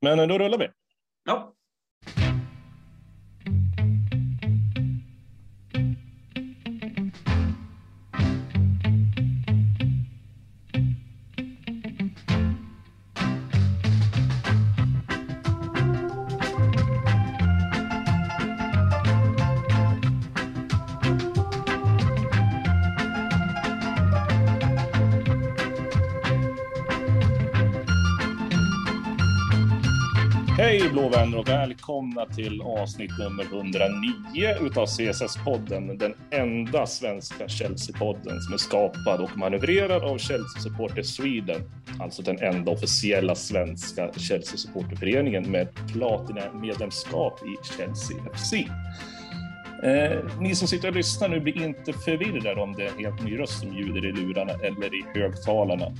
Men då rullar vi. Ja. Hej blå vänner och välkomna till avsnitt nummer 109 utav CSS-podden. Den enda svenska Chelsea-podden som är skapad och manövrerad av Chelsea Supporter Sweden. Alltså den enda officiella svenska Chelsea-supporterföreningen med platina-medlemskap i Chelsea FC. Eh, ni som sitter och lyssnar nu blir inte förvirrade om det är en helt ny röst som ljuder i lurarna eller i högtalarna.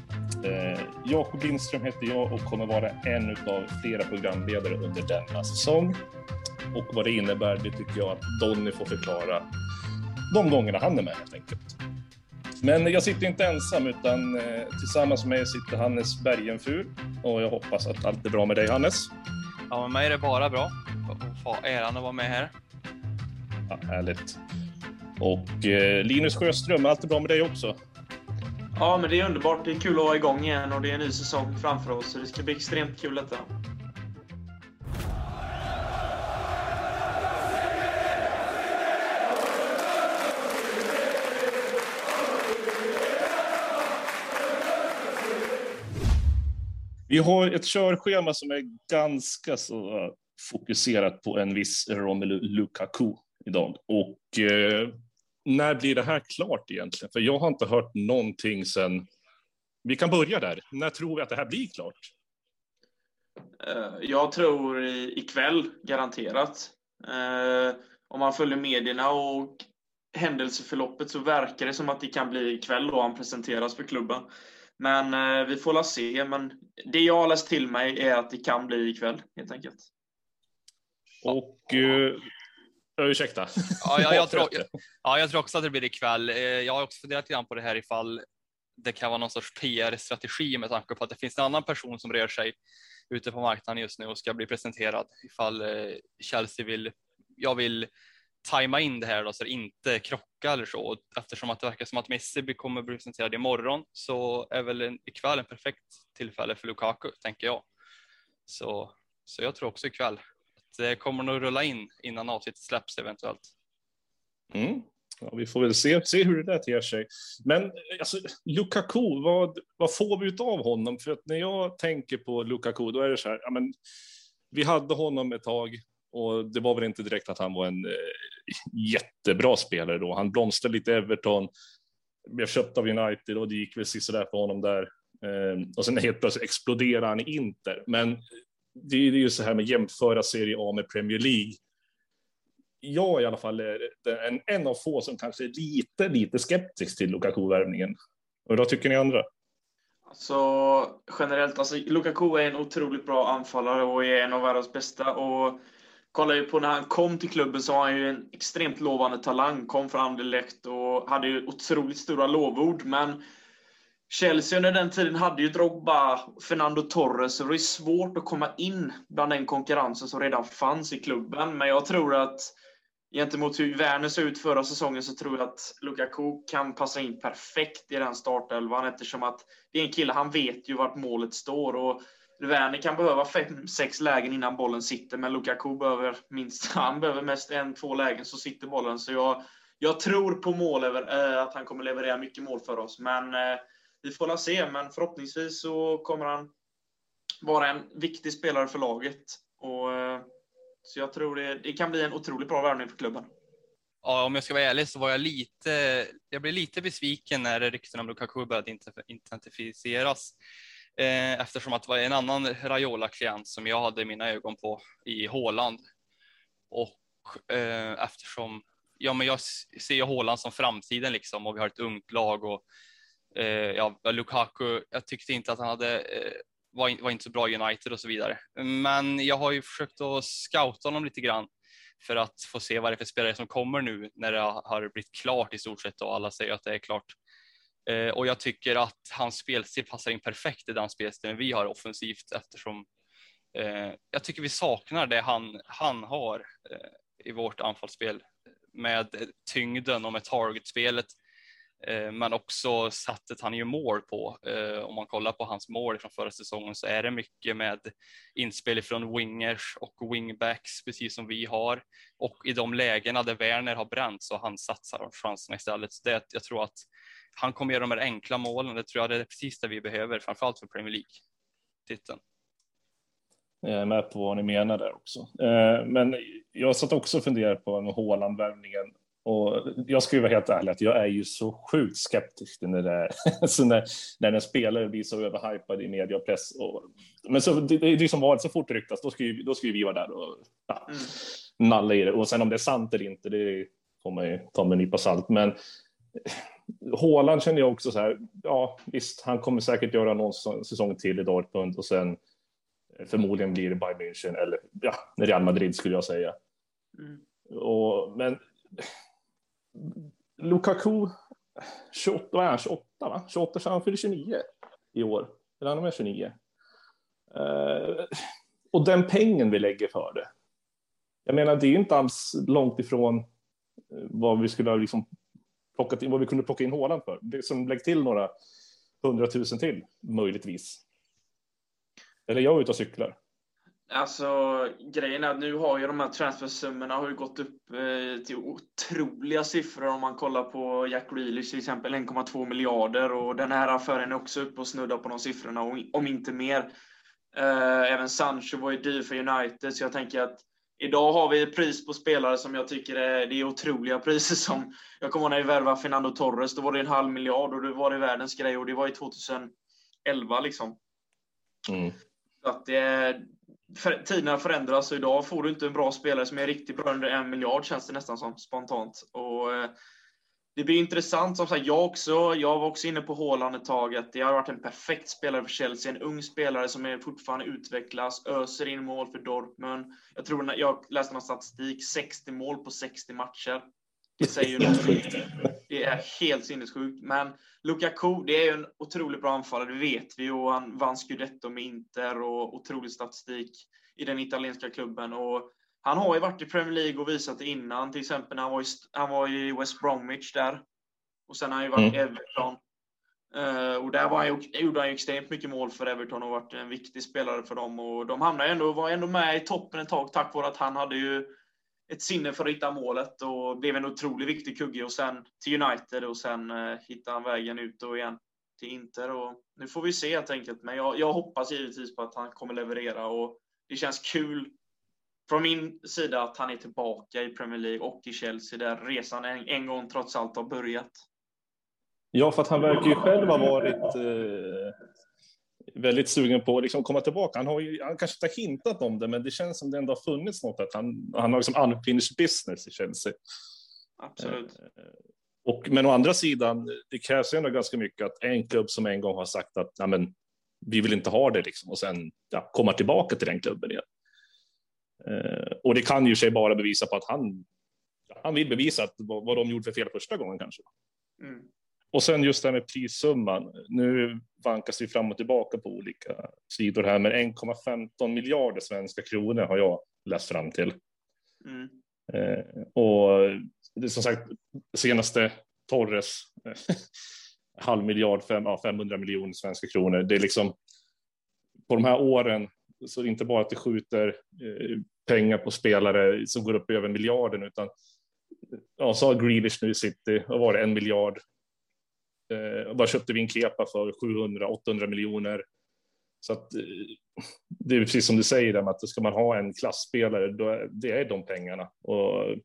Eh, Jakob Lindström heter jag och kommer vara en av flera programledare under denna säsong. Och vad det innebär, det tycker jag att Donny får förklara de gångerna han är med helt enkelt. Men jag sitter inte ensam utan eh, tillsammans med mig sitter Hannes Bergenfur och jag hoppas att allt är bra med dig Hannes. Ja, med mig är det bara bra. Få äran att vara med här. Ja, härligt. Och eh, Linus Sjöström, allt är bra med dig också? Ja, men det är underbart. Det är kul att vara igång igen och det är en ny säsong framför oss. Så det ska bli extremt kul detta. Vi har ett körschema som är ganska så eh, fokuserat på en viss Romelu Lukaku idag. Och eh, när blir det här klart egentligen? För jag har inte hört någonting sen... Vi kan börja där. När tror vi att det här blir klart? Eh, jag tror ikväll, garanterat. Eh, om man följer medierna och händelseförloppet så verkar det som att det kan bli ikväll då han presenteras för klubben. Men eh, vi får la se. Men det jag har läst till mig är att det kan bli ikväll, helt enkelt. Och uh, ursäkta. Ja, jag, jag, tror, ja, jag tror också att det blir ikväll. Jag har också funderat grann på det här ifall det kan vara någon sorts PR-strategi med tanke på att det finns en annan person som rör sig ute på marknaden just nu och ska bli presenterad ifall Chelsea vill. Jag vill tajma in det här då, så det inte krockar eller så. Eftersom att det verkar som att Messi kommer bli presenterad imorgon så är väl en, ikväll en perfekt tillfälle för Lukaku, tänker jag. Så, så jag tror också ikväll det eh, kommer nog rulla in innan avsnittet släpps eventuellt. Mm. Ja, vi får väl se, se hur det där ter sig. Men eh, alltså, Lukaku, vad, vad får vi av honom? För att när jag tänker på Lukaku, då är det så här, ja, men, vi hade honom ett tag och det var väl inte direkt att han var en eh, jättebra spelare då. Han blomstrade lite i Everton, blev köpt av United och det gick väl sisådär för honom där. Eh, och sen helt plötsligt exploderade han i Inter. Men det är ju så här med jämföra Serie A med Premier League. Jag i alla fall är en, en av få som kanske är lite, lite skeptisk till Lukaku-värvningen. Vad tycker ni andra? Alltså, generellt, alltså Lukaku är en otroligt bra anfallare och är en av världens bästa. Och kollar ju på när han kom till klubben så var han ju en extremt lovande talang. Kom från Anderlecht och hade ju otroligt stora lovord. Men Chelsea under den tiden hade ju Drogba, Fernando Torres, så det är svårt att komma in bland den konkurrensen som redan fanns i klubben. Men jag tror att gentemot hur Werner såg ut förra säsongen så tror jag att Lukaku kan passa in perfekt i den startelvan eftersom att det är en kille, han vet ju vart målet står och Werner kan behöva fem, sex lägen innan bollen sitter, men Lukaku behöver minst, han behöver mest en, två lägen så sitter bollen. Så jag, jag tror på mål, eh, att han kommer leverera mycket mål för oss, men eh, vi får la se, men förhoppningsvis så kommer han vara en viktig spelare för laget. Och, eh, så jag tror det, det kan bli en otroligt bra värvning för klubben. Ja, om jag ska vara ärlig så var jag lite, jag blev lite besviken när ryktena om Lukaku började intensifieras. Eh, eftersom att det var en annan Raiola-klient som jag hade mina ögon på i Håland. Och eh, eftersom, ja men jag ser Håland som framtiden liksom och vi har ett ungt lag och eh, ja, Lukaku, jag tyckte inte att han hade, eh, var, var inte så bra i United och så vidare. Men jag har ju försökt att scouta honom lite grann för att få se vad det är för spelare som kommer nu när det har blivit klart i stort sett och alla säger att det är klart. Eh, och jag tycker att hans spelstil passar in perfekt i den spelstilen vi har offensivt eftersom eh, jag tycker vi saknar det han, han har eh, i vårt anfallsspel med tyngden och med targetspelet. Eh, men också sättet han gör mål på. Eh, om man kollar på hans mål från förra säsongen så är det mycket med inspel från wingers och wingbacks, precis som vi har. Och i de lägena där Werner har bränt så han satsar chanserna istället. Så det, jag tror att han kommer göra de här enkla målen. Det tror jag det är precis det vi behöver, framförallt för Premier League-titeln. Jag är med på vad ni menar där också. Eh, men jag satt också och funderade på med Håland-värvningen och jag ska ju vara helt ärlig att jag är ju så sjukt skeptisk när, det så när, när en spelare blir så överhypad i media och press. Och, men så, det, det är som vanligt, så fort det ryktas, då ska, ju, då ska ju vi vara där och ja, mm. nalla i det. Och sen om det är sant eller inte, det får man ju ta med en nypa salt. Men Håland känner jag också så här, ja visst, han kommer säkert göra någon säsong till i Dortmund och sen förmodligen blir det Bayern München eller ja, Real Madrid skulle jag säga. Mm. Och, men Lukaku, 28, vad är han, 28 va? 28 så han fyller 29 i år. Eller han är 29. Uh, eh, och den pengen vi lägger för det. Jag menar, det är inte alls långt ifrån eh, vad vi skulle ha liksom plockat in, vad vi kunde plocka in Håland för. Det som lägger till några hundratusen till, möjligtvis. Eller jag är ute och cyklar. Alltså grejen är att nu har ju de här transfersummorna har ju gått upp eh, till otroliga siffror om man kollar på Jack Grealish till exempel 1,2 miljarder och den här affären är också uppe och snuddar på de siffrorna om inte mer. Eh, även Sancho var ju dyr för United så jag tänker att idag har vi pris på spelare som jag tycker är, det är otroliga priser som jag kommer ihåg när vi värvade Fernando Torres, då var det en halv miljard och det var det världens grej och det var i 2011 liksom. Mm. Så att det, för, tiderna förändras och idag får du inte en bra spelare som är riktigt bra under en miljard känns det nästan som spontant. Och, eh, det blir intressant. Som sagt, jag, också, jag var också inne på Håland ett tag. Att det har varit en perfekt spelare för Chelsea. En ung spelare som är fortfarande utvecklas, öser in mål för Dortmund. Jag tror jag läste någon statistik, 60 mål på 60 matcher. Det säger ju något. Det är helt sinnessjukt. Men Lukaku, det är ju en otroligt bra anfallare, det vet vi. Och han vann scudetto med Inter och otrolig statistik i den italienska klubben. Och han har ju varit i Premier League och visat det innan, till exempel när han var i, han var i West Bromwich där. Och sen har han ju varit i mm. Everton. Uh, och där var han, gjorde han ju extremt mycket mål för Everton och varit en viktig spelare för dem. Och de hamnade ändå, var ändå med i toppen ett tag tack vare att han hade ju ett sinne för att hitta målet och blev en otroligt viktig kugge och sen till United och sen eh, hittade han vägen ut och igen till Inter. Och nu får vi se helt enkelt, men jag, jag hoppas givetvis på att han kommer leverera och det känns kul från min sida att han är tillbaka i Premier League och i Chelsea där resan en, en gång trots allt har börjat. Ja, för att han verkar ju själv ha varit eh, väldigt sugen på att liksom komma tillbaka. Han har ju, han kanske inte har hintat om det, men det känns som det ändå har funnits något att han, han har liksom unfinished business i Chelsea. Absolut. Eh, och, men å andra sidan, det krävs ju ändå ganska mycket att en klubb som en gång har sagt att men, vi vill inte ha det liksom, och sen ja, komma tillbaka till den klubben igen. Eh, och det kan ju sig bara bevisa på att han, han vill bevisa att, vad, vad de gjorde för fel första gången kanske. Mm. Och sen just det här med prissumman. Nu vankas vi fram och tillbaka på olika sidor här, men 1,15 miljarder svenska kronor har jag läst fram till. Mm. Eh, och det är som sagt senaste Torres halv miljard, fem, ja, 500 miljoner svenska kronor. Det är liksom på de här åren så inte bara att det skjuter eh, pengar på spelare som går upp över miljarden, utan ja, så har Grealish nu i City, vad var det, en miljard. Eh, bara köpte vi en Kepa för 700-800 miljoner. Så att eh, det är precis som du säger, att ska man ha en klassspelare, då, det är de pengarna. Och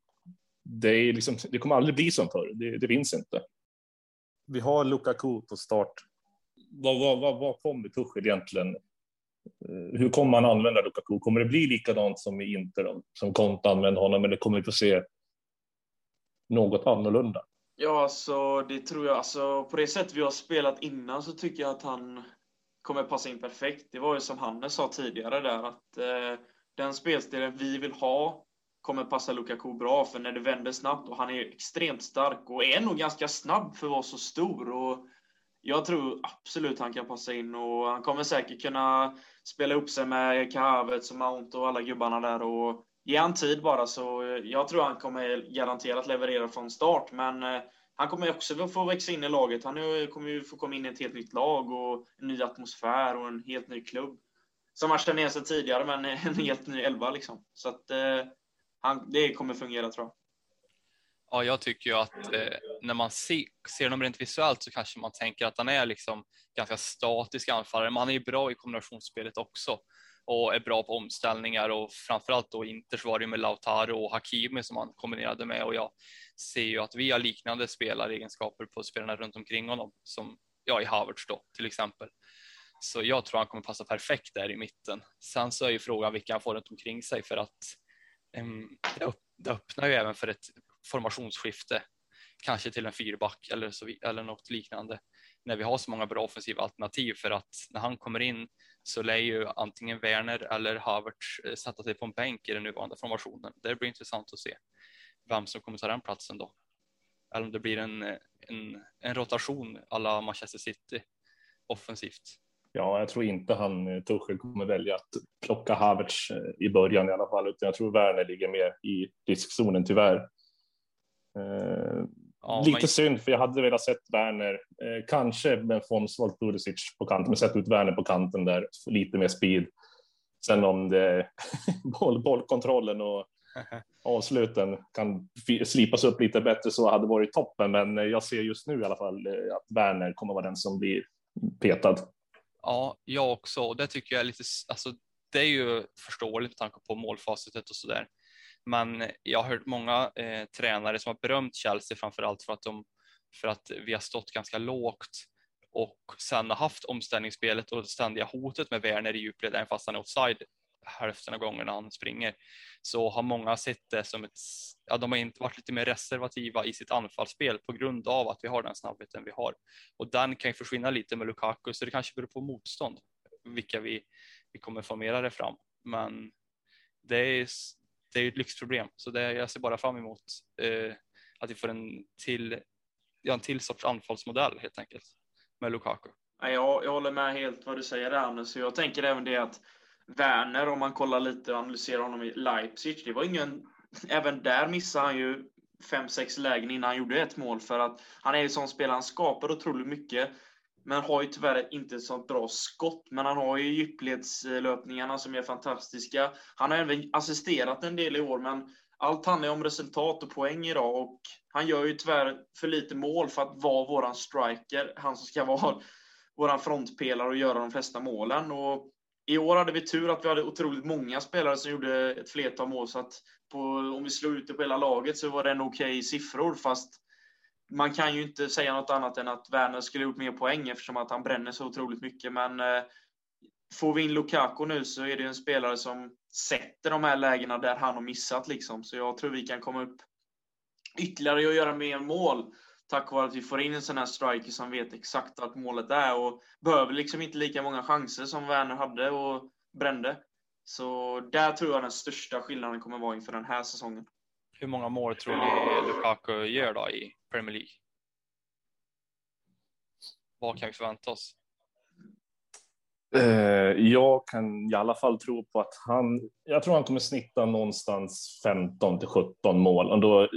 det, är liksom, det kommer aldrig bli som förr, det, det finns inte. Vi har Lukaku på start. Vad, vad, vad, vad kommer Tuchel egentligen Eh, hur kommer man använda Lukaku? Kommer det bli likadant som i Inter, som Conte använde honom, eller kommer vi få se något annorlunda? Ja, alltså det tror jag. Alltså, på det sätt vi har spelat innan så tycker jag att han kommer passa in perfekt. Det var ju som Hannes sa tidigare där, att eh, den spelstilen vi vill ha kommer passa Lukaku bra, för när det vänder snabbt och han är extremt stark och är nog ganska snabb för att vara så stor och jag tror absolut han kan passa in och han kommer säkert kunna spela upp sig med Kahavets och Mount och alla gubbarna där och ge han tid bara så eh, jag tror han kommer garanterat leverera från start men eh, han kommer också få växa in i laget. Han kommer ju få komma in i ett helt nytt lag och en ny atmosfär och en helt ny klubb. Som han känner igen sig tidigare, men en helt ny elva liksom. Så att eh, han, det kommer fungera tror jag. Ja, jag tycker ju att eh, när man se, ser honom rent visuellt så kanske man tänker att han är liksom ganska statisk anfallare, men han är ju bra i kombinationsspelet också och är bra på omställningar och framförallt då Inters var det med Lautaro och Hakimi som han kombinerade med och jag ser ju att vi har liknande spelaregenskaper på spelarna runt omkring honom som ja, i Havertz då till exempel. Så jag tror han kommer passa perfekt där i mitten. Sen så är ju frågan vilka han får runt omkring sig för att um, det öppnar ju även för ett formationsskifte, kanske till en fyrback eller, så, eller något liknande när vi har så många bra offensiva alternativ för att när han kommer in så lär ju antingen Werner eller Havertz eh, sätta sig på en bänk i den nuvarande formationen. Det blir intressant att se vem som kommer ta den platsen då. Eller om det blir en, eh, en, en rotation alla Manchester City offensivt. Ja, jag tror inte han eh, Tuchel kommer välja att plocka Havertz i början i alla fall, utan jag tror Werner ligger mer i riskzonen tyvärr. Ja, Lite men... synd, för jag hade velat sett Werner, eh, kanske med en formsvag Pulisic på kanten, men sett ut Werner på kanten där, lite mer speed. Sen om det boll, bollkontrollen och avsluten kan slipas upp lite bättre så hade varit toppen, men jag ser just nu i alla fall eh, att Werner kommer vara den som blir petad. Ja, jag också, och det tycker jag är lite, alltså det är ju förståeligt med tanke på målfacitet och så där. Men jag har hört många eh, tränare som har berömt Chelsea framför allt för att, de, för att vi har stått ganska lågt och sen har haft omställningsspelet och det ständiga hotet med Werner i djupled, även fast han är offside hälften av gångerna han springer, så har många sett det som ett, ja de har inte varit lite mer reservativa i sitt anfallsspel på grund av att vi har den snabbheten vi har. Och den kan ju försvinna lite med Lukaku, så det kanske beror på motstånd, vilka vi, vi kommer formera det fram. Men det är, det är ju ett lyxproblem, så det, jag ser bara fram emot eh, att vi får en till, ja, en till sorts anfallsmodell helt enkelt med Lukaku. Jag, jag håller med helt vad du säger där Anders, jag tänker även det att Werner, om man kollar lite och analyserar honom i Leipzig, det var ingen, även där missade han ju fem, sex lägen innan han gjorde ett mål för att han är ju sån spelare, han skapar otroligt mycket men har ju tyvärr inte så bra skott. Men han har ju djupledslöpningarna som är fantastiska. Han har även assisterat en del i år, men allt handlar ju om resultat och poäng idag och han gör ju tyvärr för lite mål för att vara våran striker, han som ska vara våran frontpelare och göra de flesta målen. Och I år hade vi tur att vi hade otroligt många spelare som gjorde ett flertal mål, så att på, om vi slår ut det på hela laget så var det en okej okay siffror, fast man kan ju inte säga något annat än att Werner skulle gjort mer poäng eftersom att han bränner så otroligt mycket. Men eh, får vi in Lukaku nu så är det en spelare som sätter de här lägena där han har missat liksom. Så jag tror vi kan komma upp ytterligare och göra mer mål tack vare att vi får in en sån här striker som vet exakt vart målet är och behöver liksom inte lika många chanser som Werner hade och brände. Så där tror jag den största skillnaden kommer vara inför den här säsongen. Hur många mål tror ni Lukaku gör då i Premier League? Vad kan vi förvänta oss? Eh, jag kan i alla fall tro på att han, jag tror han kommer snitta någonstans 15 till 17 mål och då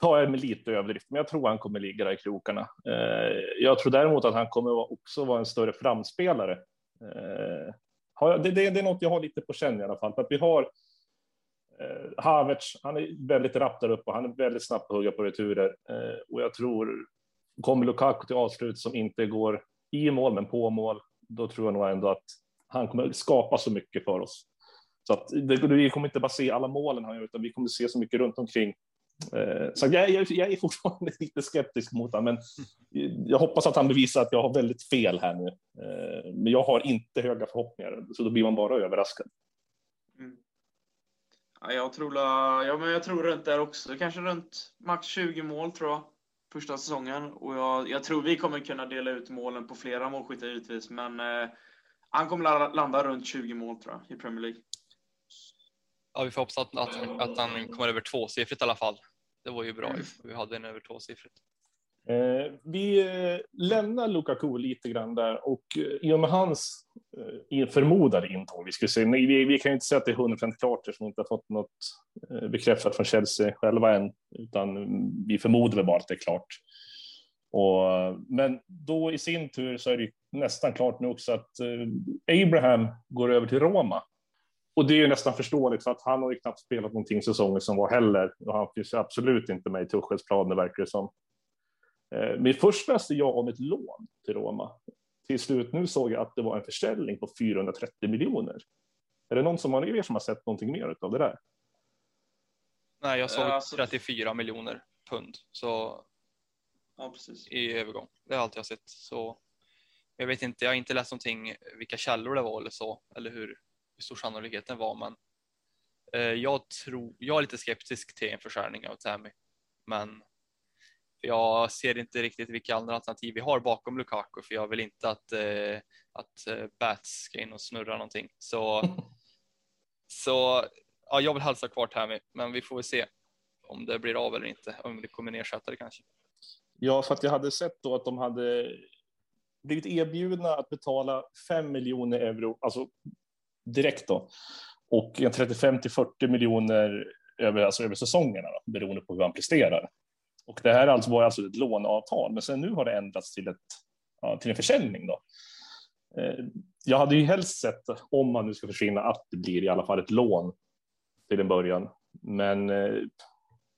tar jag med lite överdrift, men jag tror han kommer ligga där i krokarna. Eh, jag tror däremot att han kommer också vara en större framspelare. Eh, det är något jag har lite på känn i alla fall, för att vi har Eh, Havertz, han är väldigt rapp där uppe och han är väldigt snabb på att hugga på returer. Eh, och jag tror, kommer Lukaku till avslut som inte går i mål men på mål, då tror jag nog ändå att han kommer skapa så mycket för oss. Så att det, vi kommer inte bara se alla målen han gör, utan vi kommer se så mycket runt omkring. Eh, så jag, jag, jag är fortfarande lite skeptisk mot honom, men jag hoppas att han bevisar att jag har väldigt fel här nu. Eh, men jag har inte höga förhoppningar, så då blir man bara överraskad. Ja, jag tror, ja, men jag tror runt där också. Kanske runt max 20 mål tror jag. Första säsongen. Och jag, jag tror vi kommer kunna dela ut målen på flera målskyttar givetvis. Men eh, han kommer landa runt 20 mål tror jag i Premier League. Ja, vi får hoppas att, att, att han kommer över tvåsiffrigt i alla fall. Det var ju bra. Mm. Vi hade en över tvåsiffrigt. Eh, vi eh, lämnar Lukaku lite grann där och eh, i och med hans förmodade intåg, vi, skulle säga, vi, vi kan ju inte säga att det är 100% klart eftersom vi inte har fått något bekräftat från Chelsea själva än, utan vi förmodar väl bara att det är klart. Och, men då i sin tur så är det nästan klart nu också att Abraham går över till Roma. Och det är ju nästan förståeligt för att han har ju knappt spelat någonting säsongen som var heller och han finns absolut inte med i Tuchels planer verkar det som. Eh, men först läste jag om ett lån till Roma. Till slut nu såg jag att det var en försäljning på 430 miljoner. Är det någon som har er som har sett någonting mer av det där? Nej, jag såg alltså... 34 miljoner pund. Så ja, precis. i övergång. Det är allt jag har sett. Så jag vet inte, jag har inte läst någonting vilka källor det var eller så, eller hur, hur stor sannolikheten var, men eh, jag tror, jag är lite skeptisk till en försäljning av Tammy, men jag ser inte riktigt vilka andra alternativ vi har bakom Lukaku, för jag vill inte att, eh, att eh, Bats ska in och snurra någonting. Så, så ja, jag vill hälsa kvar Tammy, men vi får väl se om det blir av eller inte, om det kommer en ersättare kanske. Ja, för att jag hade sett då att de hade blivit erbjudna att betala 5 miljoner euro, alltså direkt då, och 35 till 40 miljoner över, alltså över säsongerna, då, beroende på hur han presterar. Och det här alltså var alltså ett låneavtal, men sen nu har det ändrats till, ett, ja, till en försäljning. Då. Eh, jag hade ju helst sett, om man nu ska försvinna, att det blir i alla fall ett lån till en början. Men eh,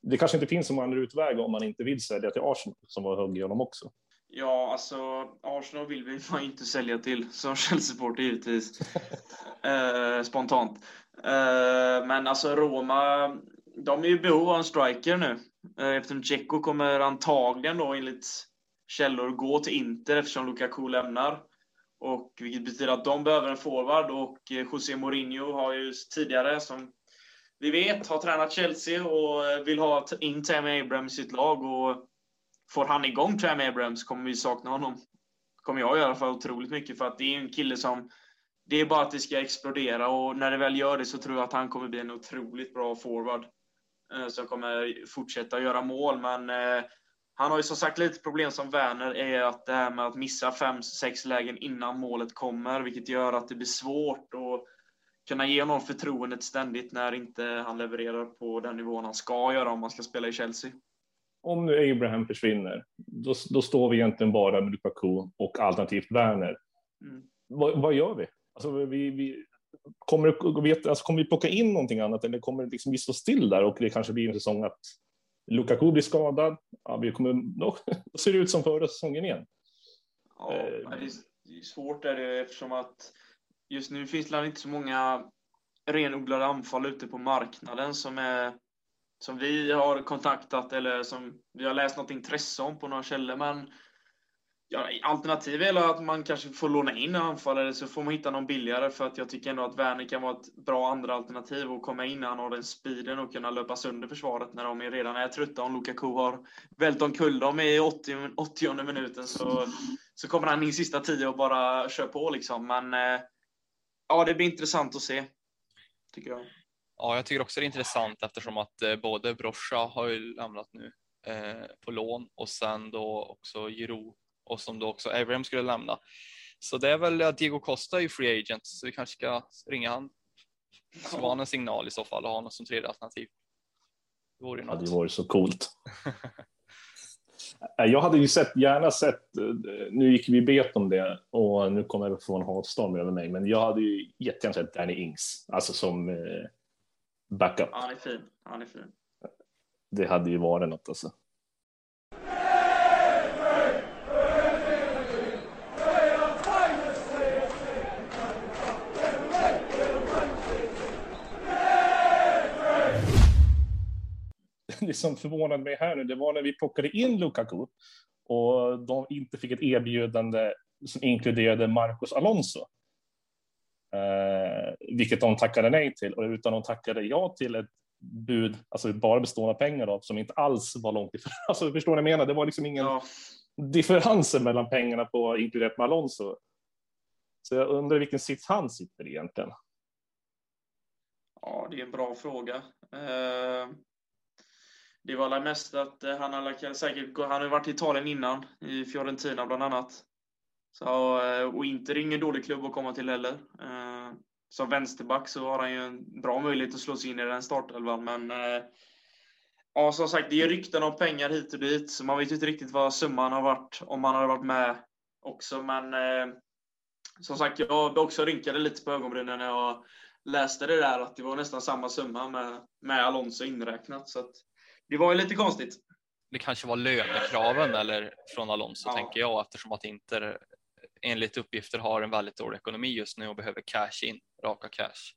det kanske inte finns så många utvägar om man inte vill sälja till Arsenal, som var hugg i honom också. Ja, alltså Arsenal vill vi man inte sälja till som Chelsea-supporter givetvis. eh, spontant. Eh, men alltså Roma, de är ju i behov av en striker nu. Eh, eftersom Dzeko kommer antagligen då enligt källor gå till Inter eftersom Lukaku lämnar. Och vilket betyder att de behöver en forward och eh, José Mourinho har ju tidigare, som vi vet, har tränat Chelsea och eh, vill ha in Tammy Abraham i sitt lag. Och får han igång Tammy så kommer vi sakna honom. Kommer jag i alla fall otroligt mycket för att det är en kille som det är bara att det ska explodera och när det väl gör det så tror jag att han kommer bli en otroligt bra forward. Eh, som kommer fortsätta göra mål, men eh, han har ju som sagt lite problem som Werner är att det här med att missa fem, sex lägen innan målet kommer, vilket gör att det blir svårt att kunna ge honom förtroendet ständigt när inte han levererar på den nivån han ska göra om man ska spela i Chelsea. Om nu Abraham försvinner, då, då står vi egentligen bara med Lukaku och alternativt Werner. Mm. Vad, vad, gör vi? Alltså, vi, vi kommer, vet, alltså, kommer vi plocka in någonting annat eller kommer liksom vi stå still där och det kanske blir en säsong att Lukaku blir skadad? Ja, vi kommer, då, då ser det ut som förra säsongen igen. Ja, eh, det är svårt är det eftersom att just nu finns det inte så många renodlade anfall ute på marknaden som är som vi har kontaktat eller som vi har läst något intresse om på några källor. Men Ja, alternativ är att man kanske får låna in en anfallare så får man hitta någon billigare för att jag tycker ändå att Werner kan vara ett bra andra alternativ och komma in när han har den speeden och kunna löpa sönder försvaret när de redan är trötta. Om Lukaku har vält omkull dem i 80, 80 minuten så, så kommer han in sista tio och bara kör på liksom. Men eh, ja, det blir intressant att se, tycker jag. Ja, jag tycker också det är intressant eftersom att eh, både Broscha har ju lämnat nu eh, på lån och sen då också Giroud och som då också Abraham skulle lämna. Så det är väl att Diego Costa är free agent, så vi kanske ska ringa han. Slå han en signal i så fall och ha honom som tredje alternativ. Det vore, ja, det vore så coolt. Jag hade ju sett, gärna sett, nu gick vi bet om det och nu kommer jag få en hatstorm över mig, men jag hade ju jättegärna sett Danny Ings, alltså som eh, backup. Han är fin, han är fin. Det hade ju varit något alltså. Det som förvånade mig här nu, det var när vi plockade in Lukaku och de inte fick ett erbjudande som inkluderade Marcos Alonso. Eh, vilket de tackade nej till, och utan de tackade ja till ett bud, alltså bara bestående av pengar då, som inte alls var långt ifrån. Alltså förstår ni vad jag menar? Det var liksom ingen ja. differenser mellan pengarna på inkluderat med Alonso. Så jag undrar vilken sits han sitter i egentligen. Ja, det är en bra fråga. Eh, det var väl mest att eh, han har säkert han har varit i Italien innan, i Fiorentina bland annat. Så, eh, och inte ingen dålig klubb att komma till heller. Eh, som vänsterback så har han ju en bra möjlighet att slå sig in i den startelvan, men eh, ja, som sagt, det är rykten om pengar hit och dit, så man vet inte riktigt vad summan har varit om man hade varit med också, men som sagt, jag också rynkade lite på ögonbrynen när jag läste det där, att det var nästan samma summa med, med Alonso inräknat. Så att det var ju lite konstigt. Det kanske var lönekraven eller från Alonso, ja. tänker jag, eftersom att Inter enligt uppgifter har en väldigt dålig ekonomi just nu och behöver cash in, raka cash.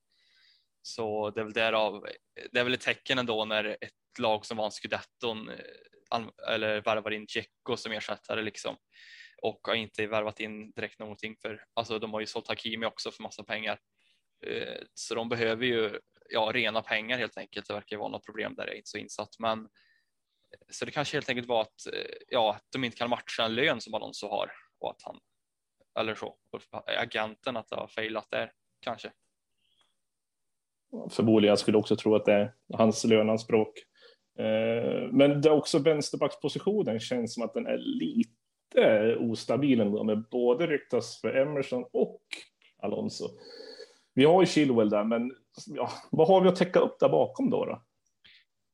Så det är väl därav, det är väl ett tecken ändå när ett lag som vann scudetton eh, eller värvar in Dzeko som ersättare liksom och har inte värvat in direkt någonting för, alltså de har ju sålt Hakimi också för massa pengar. Eh, så de behöver ju ja, rena pengar helt enkelt. Det verkar vara något problem där jag är inte så insatt, men så det kanske helt enkelt var att eh, ja, att de inte kan matcha en lön som Alonso har och att han eller så agenten att det har failat där kanske. Förmodligen, jag skulle också tro att det är hans löneanspråk. Eh, men det är också vänsterbackspositionen känns som att den är lite ostabil ändå med både ryktas för Emerson och Alonso. Vi har ju Chilwell där, men ja, vad har vi att täcka upp där bakom då? då?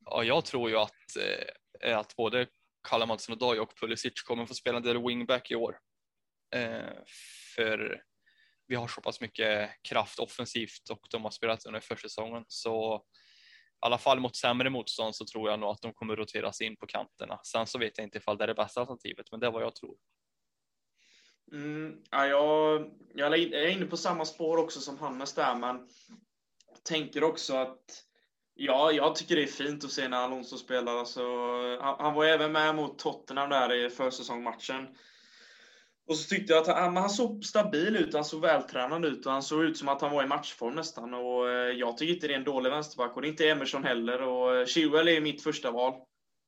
Ja, jag tror ju att, eh, att både Kalle Mattsson och och Pulisic kommer få spela en del wingback i år. Eh, för vi har så pass mycket kraft offensivt och de har spelat under försäsongen. Så i alla fall mot sämre motstånd så tror jag nog att de kommer roteras in på kanterna. Sen så vet jag inte ifall det är det bästa alternativet, men det är vad jag tror. Mm, ja, jag, jag är inne på samma spår också som Hannes där, men tänker också att Ja, jag tycker det är fint att se när Alonso spelar. Alltså, han, han var även med mot Tottenham där i försäsongsmatchen. Och så tyckte jag att han, han såg stabil ut, han såg vältränad ut och han såg ut som att han var i matchform nästan. Och eh, jag tycker inte det är en dålig vänsterback och det är inte Emerson heller. Och eh, Chilwell är mitt första val.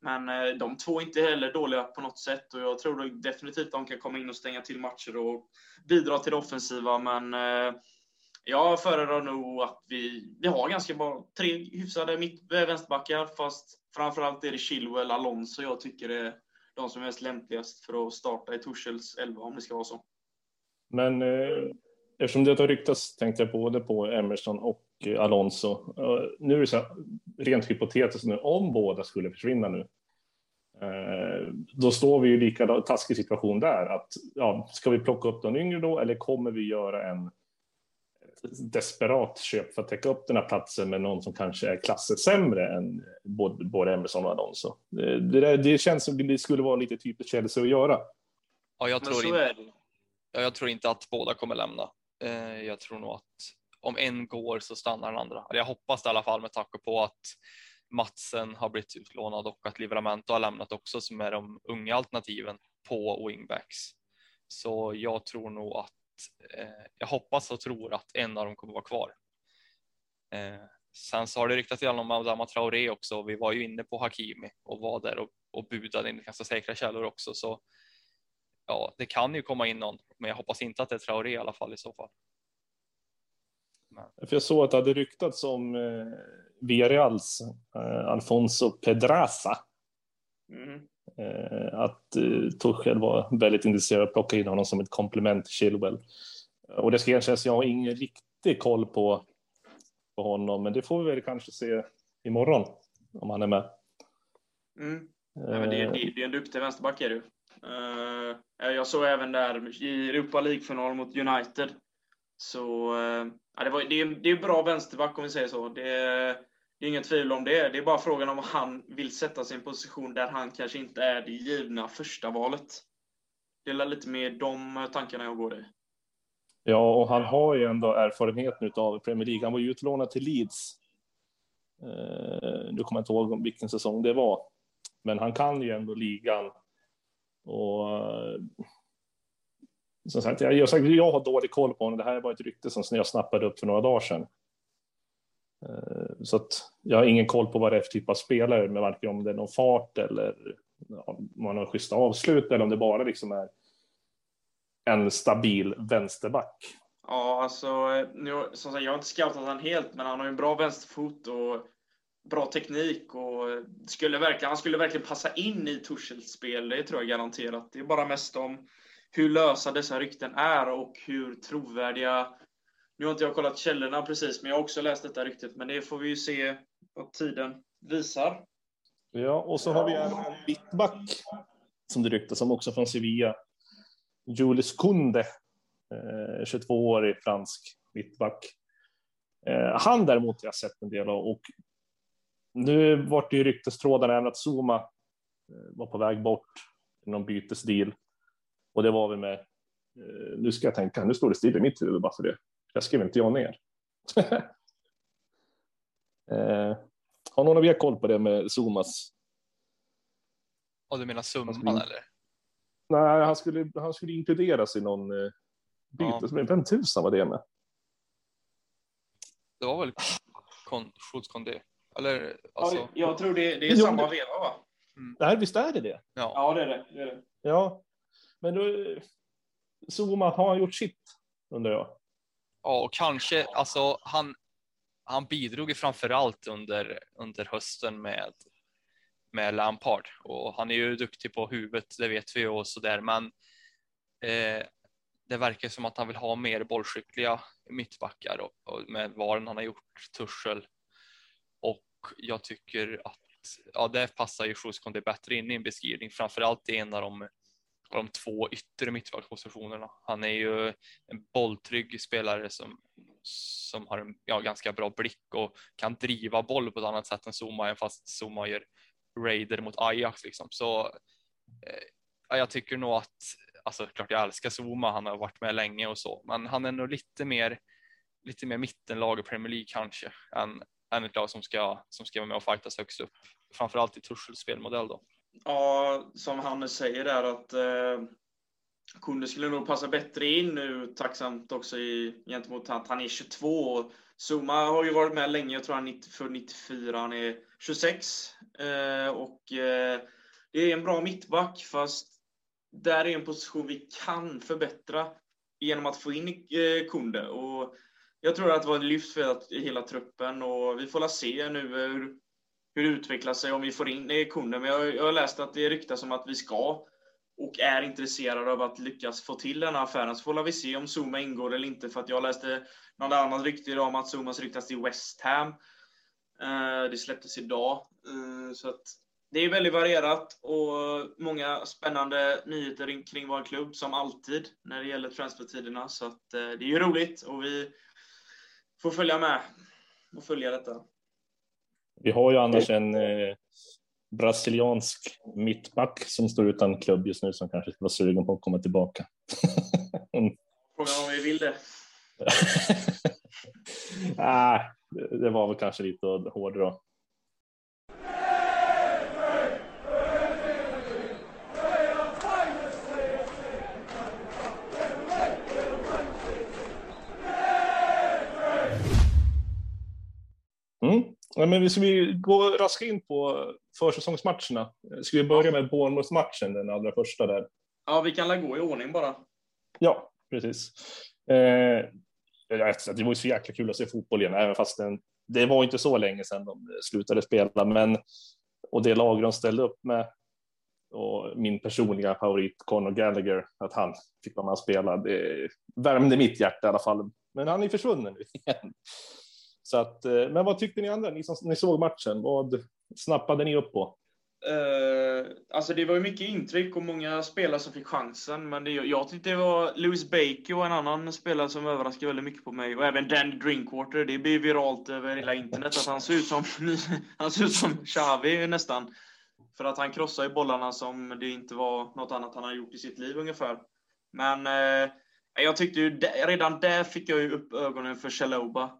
Men eh, de två är inte heller dåliga på något sätt och jag tror definitivt att de kan komma in och stänga till matcher och bidra till det offensiva. Men eh, jag föredrar nog att vi, vi har ganska bra, tre hyfsade mitt, eh, vänsterbackar, fast framförallt är det Chilwell, Alonso jag tycker är de som är mest lämpligast för att starta i Torshälls elva om det ska vara så. Men eh, eftersom det har ryktats, tänkte jag både på Emerson och Alonso. Eh, nu är det så här, rent hypotetiskt nu, om båda skulle försvinna nu, eh, då står vi i lika taskig situation där. Att, ja, ska vi plocka upp någon yngre då, eller kommer vi göra en desperat köp för att täcka upp den här platsen med någon som kanske är klasser sämre än både, både Emerson och Alonso. Det, det, det känns som det skulle vara lite typiskt Chelsea att göra. Ja, jag tror, inte, ja, jag tror inte att båda kommer lämna. Eh, jag tror nog att om en går så stannar den andra. Jag hoppas det i alla fall med tanke på att Matsen har blivit utlånad och att Livramento har lämnat också som är de unga alternativen på wingbacks. Så jag tror nog att eh, jag hoppas och tror att en av dem kommer vara kvar. Eh, sen så har det ryktats om Adama Traoré också. Vi var ju inne på Hakimi och var där och, och budade in ganska säkra källor också. Så ja, det kan ju komma in någon, men jag hoppas inte att det är Traoré i alla fall i så fall. Men. För jag såg att det hade ryktats om eh, Villarreals eh, Alfonso Pedraza. Mm. Eh, att eh, Tuchel var väldigt intresserad av att plocka in honom som ett komplement till Chilwell. Och det ska erkännas, jag har ingen riktig koll på, på honom, men det får vi väl kanske se imorgon om han är med. Mm. Ja, men det, är, det är en duktig vänsterback är du. Uh, jag såg även där i Europa League-final mot United. Så uh, ja, det, var, det, är, det är bra vänsterback om vi säger så. Det, det är inget tvivel om det. Det är bara frågan om han vill sätta sin position där han kanske inte är det givna första valet. Det är lite mer de tankarna jag går i. Ja, och han har ju ändå erfarenheten av Premier League. Han var ju utlånad till Leeds. Eh, nu kommer jag inte ihåg vilken säsong det var, men han kan ju ändå ligan. Och eh, som sagt, jag, jag, jag har dålig koll på honom. Det här var ett rykte som jag snappade upp för några dagar sedan. Eh, så att jag har ingen koll på vad det är för typ av spelare, men varken om det är någon fart eller om man har schyssta avslut eller om det bara liksom är en stabil vänsterback. Ja, alltså, nu, som sagt, jag har inte scoutat han helt, men han har ju en bra vänsterfot och bra teknik och skulle verkligen, han skulle verkligen passa in i Torshälls spel, det tror jag garanterat. Det är bara mest om hur lösa dessa rykten är och hur trovärdiga nu har inte jag kollat källorna precis, men jag har också läst detta ryktet. Men det får vi ju se vad tiden visar. Ja, och så har vi en mittback som det ryktas om också från Sevilla. Julius Kunde, eh, 22-årig fransk mittback. Eh, han däremot har jag sett en del av och nu vart det ju ryktestrådarna även att Zuma eh, var på väg bort i någon bytesdeal. Och det var vi med. Nu ska jag tänka, nu står det still i mitt huvud bara för det. Jag skrev inte jag ner. har någon av er koll på det med Zumas? Ja, du menar summan eller? Nej, han skulle, han skulle inkluderas i någon byte. Ja. Vem tusan var det med? Det var väl Schultz Condé? Eller, alltså... ja, jag tror det, det är samma det... veva, va? Mm. Nej, visst är det det? Ja, ja det, är det, det är det. Ja, men då... Zuma, har han gjort sitt, undrar jag? Ja, och kanske, alltså han, han bidrog ju framför allt under, under hösten med, med Lampard. Och han är ju duktig på huvudet, det vet vi ju och så där, men eh, det verkar som att han vill ha mer bollskickliga mittbackar och, och med varen han har gjort, Tursel. Och jag tycker att ja, det passar ju Schuskondi bättre in i en beskrivning, framförallt i en av de, de två yttre mittbackspositionerna. Han är ju en bolltrygg spelare som, som har en ja, ganska bra blick och kan driva boll på ett annat sätt än Zuma, även fast Zuma gör raider mot Ajax liksom. Så eh, jag tycker nog att alltså klart jag älskar Zuma, han har varit med länge och så, men han är nog lite mer, lite mer mittenlag i Premier League kanske än, än ett lag som ska, som ska vara med och fightas högst upp. Framförallt i Tuchels spelmodell då. Ja, som Hannes säger där att eh, Kunde skulle nog passa bättre in nu, tacksamt också i, gentemot att han är 22. Zuma har ju varit med länge, jag tror han är för 94, han är 26. Eh, och eh, det är en bra mittback, fast där är en position vi kan förbättra genom att få in eh, Kunde. Och jag tror att det var ett lyft för hela truppen och vi får se nu eh, hur, hur det utvecklar sig om vi får in eh, Men jag, jag har läst att det ryktas om att vi ska och är intresserade av att lyckas få till den här affären. Så får vi se om Zuma ingår eller inte. För att jag läste något annat rykte idag om att Zuma ryktas till West Ham. Eh, det släpptes idag. Eh, så att det är väldigt varierat och många spännande nyheter kring vår klubb som alltid när det gäller transfertiderna. Så att, eh, det är ju roligt och vi får följa med och följa detta. Vi har ju annars en eh, brasiliansk mittback som står utan klubb just nu som kanske ska vara sugen på att komma tillbaka. Frågan om vi vill det. ah, det var väl kanske lite hårdare. Mm. Ja, men ska vi gå raskt in på försäsongsmatcherna? Ska vi börja med Bournemouth-matchen, den allra första där? Ja, vi kan gå i ordning bara. Ja, precis. Eh, det var ju så jäkla kul att se fotboll igen, även fast den, det var inte så länge sedan de slutade spela, men och det lag de ställde upp med och min personliga favorit Conor Gallagher, att han fick vara med och spela, det värmde mitt hjärta i alla fall. Men han är försvunnen nu igen. Så att, eh, men vad tyckte ni andra, ni som ni såg matchen? Vad snappade ni upp på? Uh, alltså det var ju mycket intryck och många spelare som fick chansen, men det, jag tyckte det var Louis Baker och en annan spelare som överraskade väldigt mycket på mig, och även Danny Drinkwater. Det blir viralt över hela internet att han ser ut som, han ser ut som Xavi nästan. För att han krossar ju bollarna som det inte var något annat han har gjort i sitt liv ungefär. Men uh, jag tyckte ju, redan där fick jag ju upp ögonen för Chaloba.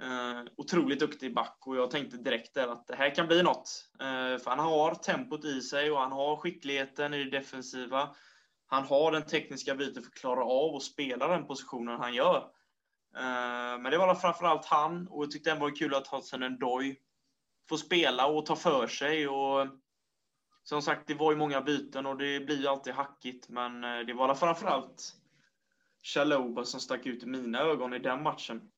Eh, otroligt duktig back och jag tänkte direkt där att det här kan bli något. Eh, för han har tempot i sig och han har skickligheten i det defensiva. Han har den tekniska biten för att klara av och spela den positionen han gör. Eh, men det var framförallt han och jag tyckte det var kul att Hudson doj får spela och ta för sig. Och som sagt, det var ju många byten och det blir ju alltid hackigt, men eh, det var framförallt Chaloba som stack ut i mina ögon i den matchen.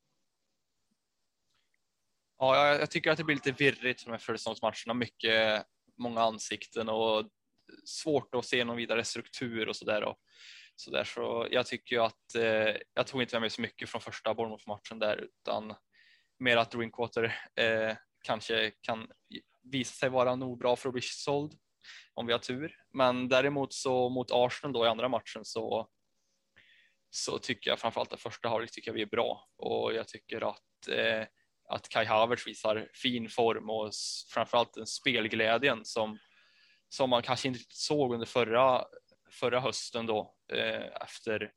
Ja, jag, jag tycker att det blir lite virrigt med födelsedagsmatcherna. Mycket, många ansikten och svårt att se någon vidare struktur och så där. Och så, där. så jag tycker ju att eh, jag tog inte med mig så mycket från första Bournemouth-matchen där utan mer att Drinkwater eh, kanske kan visa sig vara nog bra för att bli såld om vi har tur. Men däremot så mot Arsenal då i andra matchen så så tycker jag framförallt att första halvlek tycker jag vi är bra och jag tycker att eh, att Kai Havertz visar fin form och framförallt den spelglädjen som som man kanske inte såg under förra förra hösten då eh, efter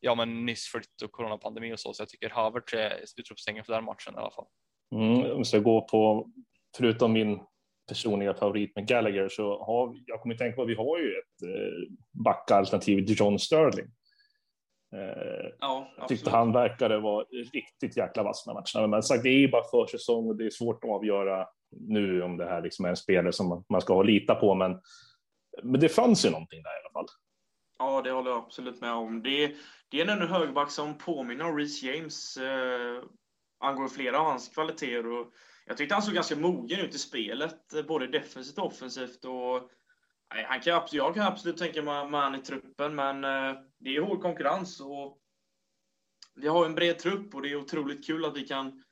ja, men nyss flytt och coronapandemi och så. Så jag tycker Havertz är utropstecken för den matchen i alla fall. Mm, om jag gå på förutom min personliga favorit med Gallagher så har jag kommer tänka på att vi har ju ett eh, backalternativ John Sterling. Eh, ja, jag tyckte han verkade vara riktigt jäkla vass med matcherna. Men sagt, det är ju bara försäsong och det är svårt att avgöra nu om det här liksom är en spelare som man ska ha lita på. Men, men det fanns ju någonting där i alla fall. Ja, det håller jag absolut med om. Det, det är en högerback som påminner om Reece James eh, angående flera av hans kvaliteter. Och jag tyckte han såg ganska mogen ut i spelet, eh, både defensivt och offensivt. Och, nej, han kan, jag kan absolut tänka mig man i truppen, men eh, det är hård konkurrens. Och vi har en bred trupp och det är otroligt kul att vi kan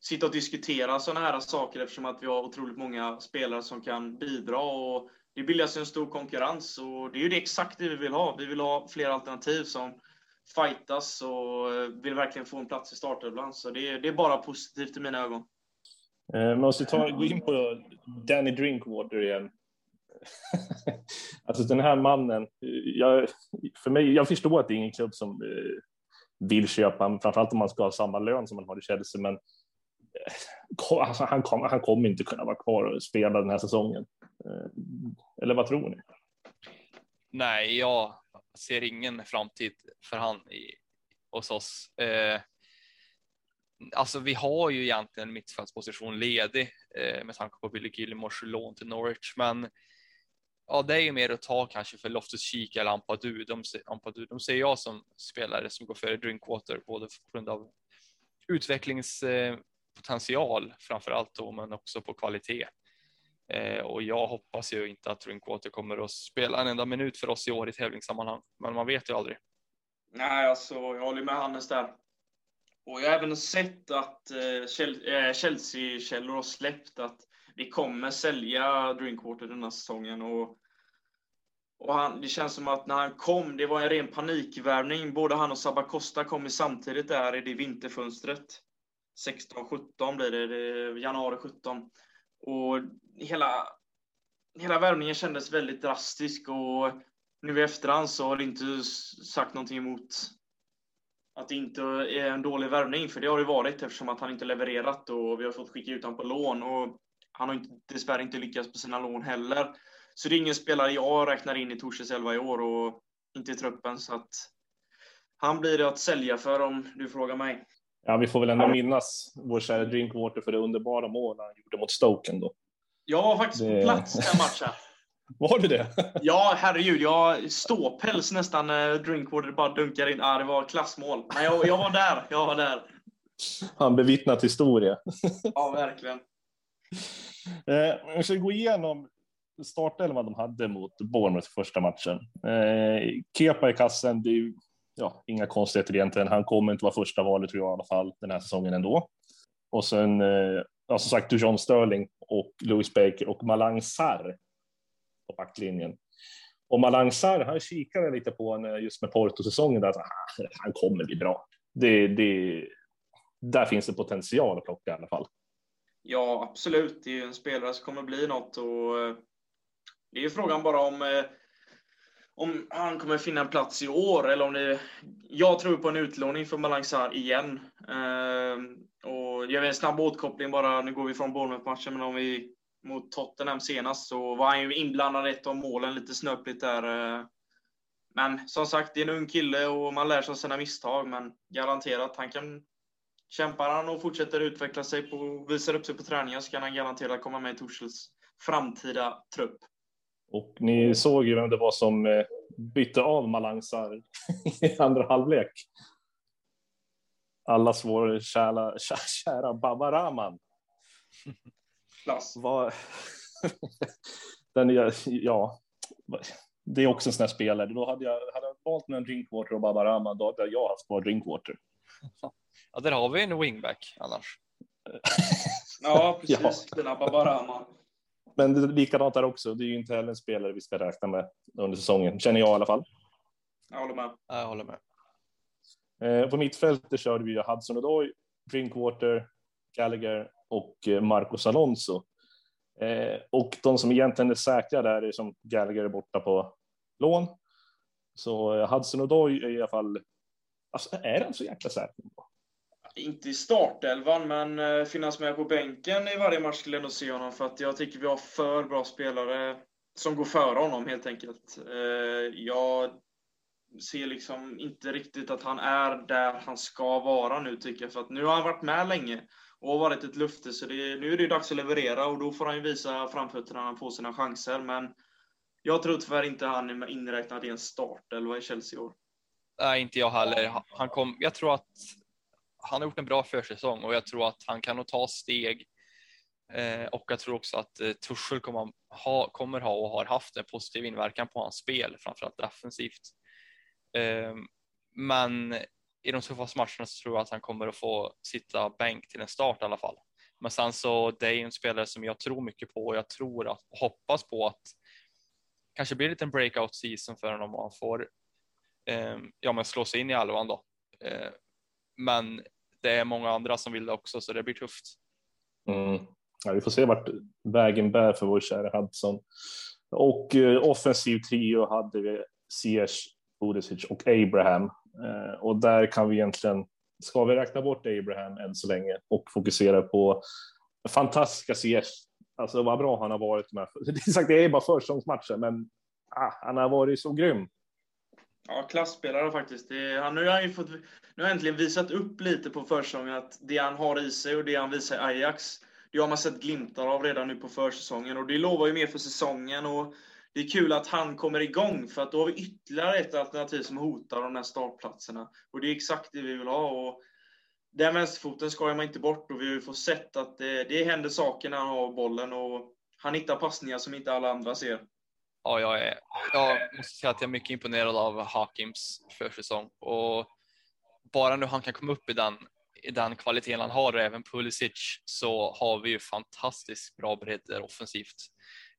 sitta och diskutera sådana här saker eftersom att vi har otroligt många spelare som kan bidra. Och det bildas en stor konkurrens och det är ju det exakt det vi vill ha. Vi vill ha fler alternativ som fightas och eh, vill verkligen få en plats i startelvan. Så det är, det är bara positivt i mina ögon. Eh, man måste ta, gå in på Danny Drinkwater igen. alltså den här mannen, jag, för mig, jag förstår att det är ingen klubb som eh, vill köpa, framförallt om man ska ha samma lön som man har i Chelsea, men eh, alltså, han, kom, han kommer inte kunna vara kvar och spela den här säsongen. Eh, eller vad tror ni? Nej, jag ser ingen framtid för han i, hos oss. Eh, alltså, vi har ju egentligen mittfältsposition ledig eh, med tanke på Billy Gilmores lån till Norwich, men ja, det är ju mer att ta kanske för Loftus Cheek eller Ampadu. De, Ampadu. de ser jag som spelare som går före Drinkwater, både på grund av utvecklingspotential eh, framför allt då, men också på kvalitet. Eh, och jag hoppas ju inte att Drinkwater kommer att spela en enda minut för oss i år i tävlingssammanhang, men man vet ju aldrig. Nej, alltså jag håller med Hannes där. Och jag har även sett att eh, eh Chelsea-källor har släppt att vi kommer sälja Drinkwater den här säsongen. Och, och han, det känns som att när han kom, det var en ren panikvärvning. Både han och Sabacosta kom ju samtidigt där i det vinterfönstret. 16-17 blir det, det, januari 17. Och hela, hela värvningen kändes väldigt drastisk och nu i efterhand så har det inte sagt någonting emot att det inte är en dålig värvning, för det har det varit eftersom att han inte levererat och vi har fått skicka ut honom på lån och han har inte, dessvärre inte lyckats på sina lån heller. Så det är ingen spelare jag räknar in i Torsdags 11 i år och inte i truppen så att han blir det att sälja för om du frågar mig. Ja, vi får väl ändå minnas vår kära Drinkwater för det underbara mål han gjorde mot Stoken då. Jag var faktiskt det... på plats den matchen. Var du det? ja, herregud. Jag ståpäls nästan när Drinkwater bara dunkar in. Ah, det var klassmål. Men jag, jag var där. Jag var där. Han bevittnat historia. ja, verkligen. Eh, jag ska gå igenom startelvan de hade mot Bournemouth första matchen. Eh, Kepa i kassen, det är ja, inga konstigheter egentligen. Han kommer inte vara första valet tror jag i alla fall den här säsongen ändå. Och sen, eh, ja, som sagt, John Sterling och Louis Baker och Malang Sarr på backlinjen. Och Malang Sarr, han kikade lite på en eh, just med Porto-säsongen där att ah, han kommer bli bra. Det, det, där finns det potential att plocka i alla fall. Ja, absolut. Det är ju en spelare som kommer bli något och eh, det är ju frågan bara om eh, om han kommer finna en plats i år eller om det... Jag tror på en utlåning för Malangsar igen. Ehm, och jag vet en snabb återkoppling bara, nu går vi från Bournemouth-matchen, men om vi mot Tottenham senast så var han ju inblandad i ett av målen lite snöpligt där. Eh. Men som sagt, det är en ung kille och man lär sig av sina misstag, men garanterat han kan Kämpar han och fortsätter utveckla sig på, visar upp sig på träningen så kan han garanterat komma med i Torshälls framtida trupp. Och ni såg ju vem det var som eh, bytte av Malangsar i andra halvlek. Allas vår kära, kära, kära Baba Rahman. Klass. Vad... Den är, ja, det är också en sån här spelare. Då hade jag, hade jag valt med en Drinkwater och Babarama, då hade jag haft kvar Drinkwater. Ja, där har vi en wingback annars. Ja, precis. Ja. Den Babarama. Men det är likadant där också. Det är ju inte heller en spelare vi ska räkna med under säsongen, känner jag i alla fall. Jag håller med. Jag håller med. Eh, på mittfältet körde vi Hudson Odoi, Drinkwater, Gallagher och eh, Marcos Alonso. Eh, och de som egentligen är säkra där är som Gallagher är borta på lån. Så Hudson Odoi är i alla fall, alltså är han så jäkla säker? Inte i startelvan, men eh, finnas med på bänken i varje match skulle jag nog se honom för att jag tycker vi har för bra spelare som går före honom helt enkelt. Eh, jag ser liksom inte riktigt att han är där han ska vara nu tycker jag. För att nu har han varit med länge och varit ett lufte. Så det, nu är det dags att leverera och då får han ju visa framfötterna när han får sina chanser. Men jag tror tyvärr inte han är inräknad i en startelva i Chelsea i år. Nej, inte jag heller. Han kom, jag tror att han har gjort en bra försäsong och jag tror att han kan nog ta steg. Eh, och jag tror också att eh, Tuschel kommer ha, kommer ha och har haft en positiv inverkan på hans spel, framförallt defensivt. Eh, men i de tuffaste matcherna så tror jag att han kommer att få sitta bänk till en start i alla fall. Men sen så det är en spelare som jag tror mycket på och jag tror att hoppas på att kanske blir en liten breakout season för honom och han får eh, ja, men slå sig in i elvan då. Eh, men det är många andra som vill det också så det blir tufft. Mm. Ja, vi får se vart vägen bär för vår kära Hudson. Och eh, offensiv trio hade vi Ziyech, Budicic och Abraham. Eh, och där kan vi egentligen, ska vi räkna bort Abraham än så länge och fokusera på fantastiska Ziyech. Alltså vad bra han har varit med. Det är, sagt, det är bara försäsongsmatcher, men ah, han har varit så grym. Ja, klassspelare faktiskt. Det, han, nu har han ju fått, nu har äntligen visat upp lite på försäsongen att det han har i sig och det han visar i Ajax, det har man sett glimtar av redan nu på försäsongen och det lovar ju mer för säsongen och det är kul att han kommer igång för att då har vi ytterligare ett alternativ som hotar de här startplatserna. Och det är exakt det vi vill ha. Och den vänsterfoten skojar man inte bort och vi har ju fått sett att det, det händer saker när han har bollen och han hittar passningar som inte alla andra ser. Ja, jag, är, jag måste säga att jag är mycket imponerad av Hakims försäsong och bara nu han kan komma upp i den, i den kvaliteten han har och även Pulisic så har vi ju fantastiskt bra bredder offensivt.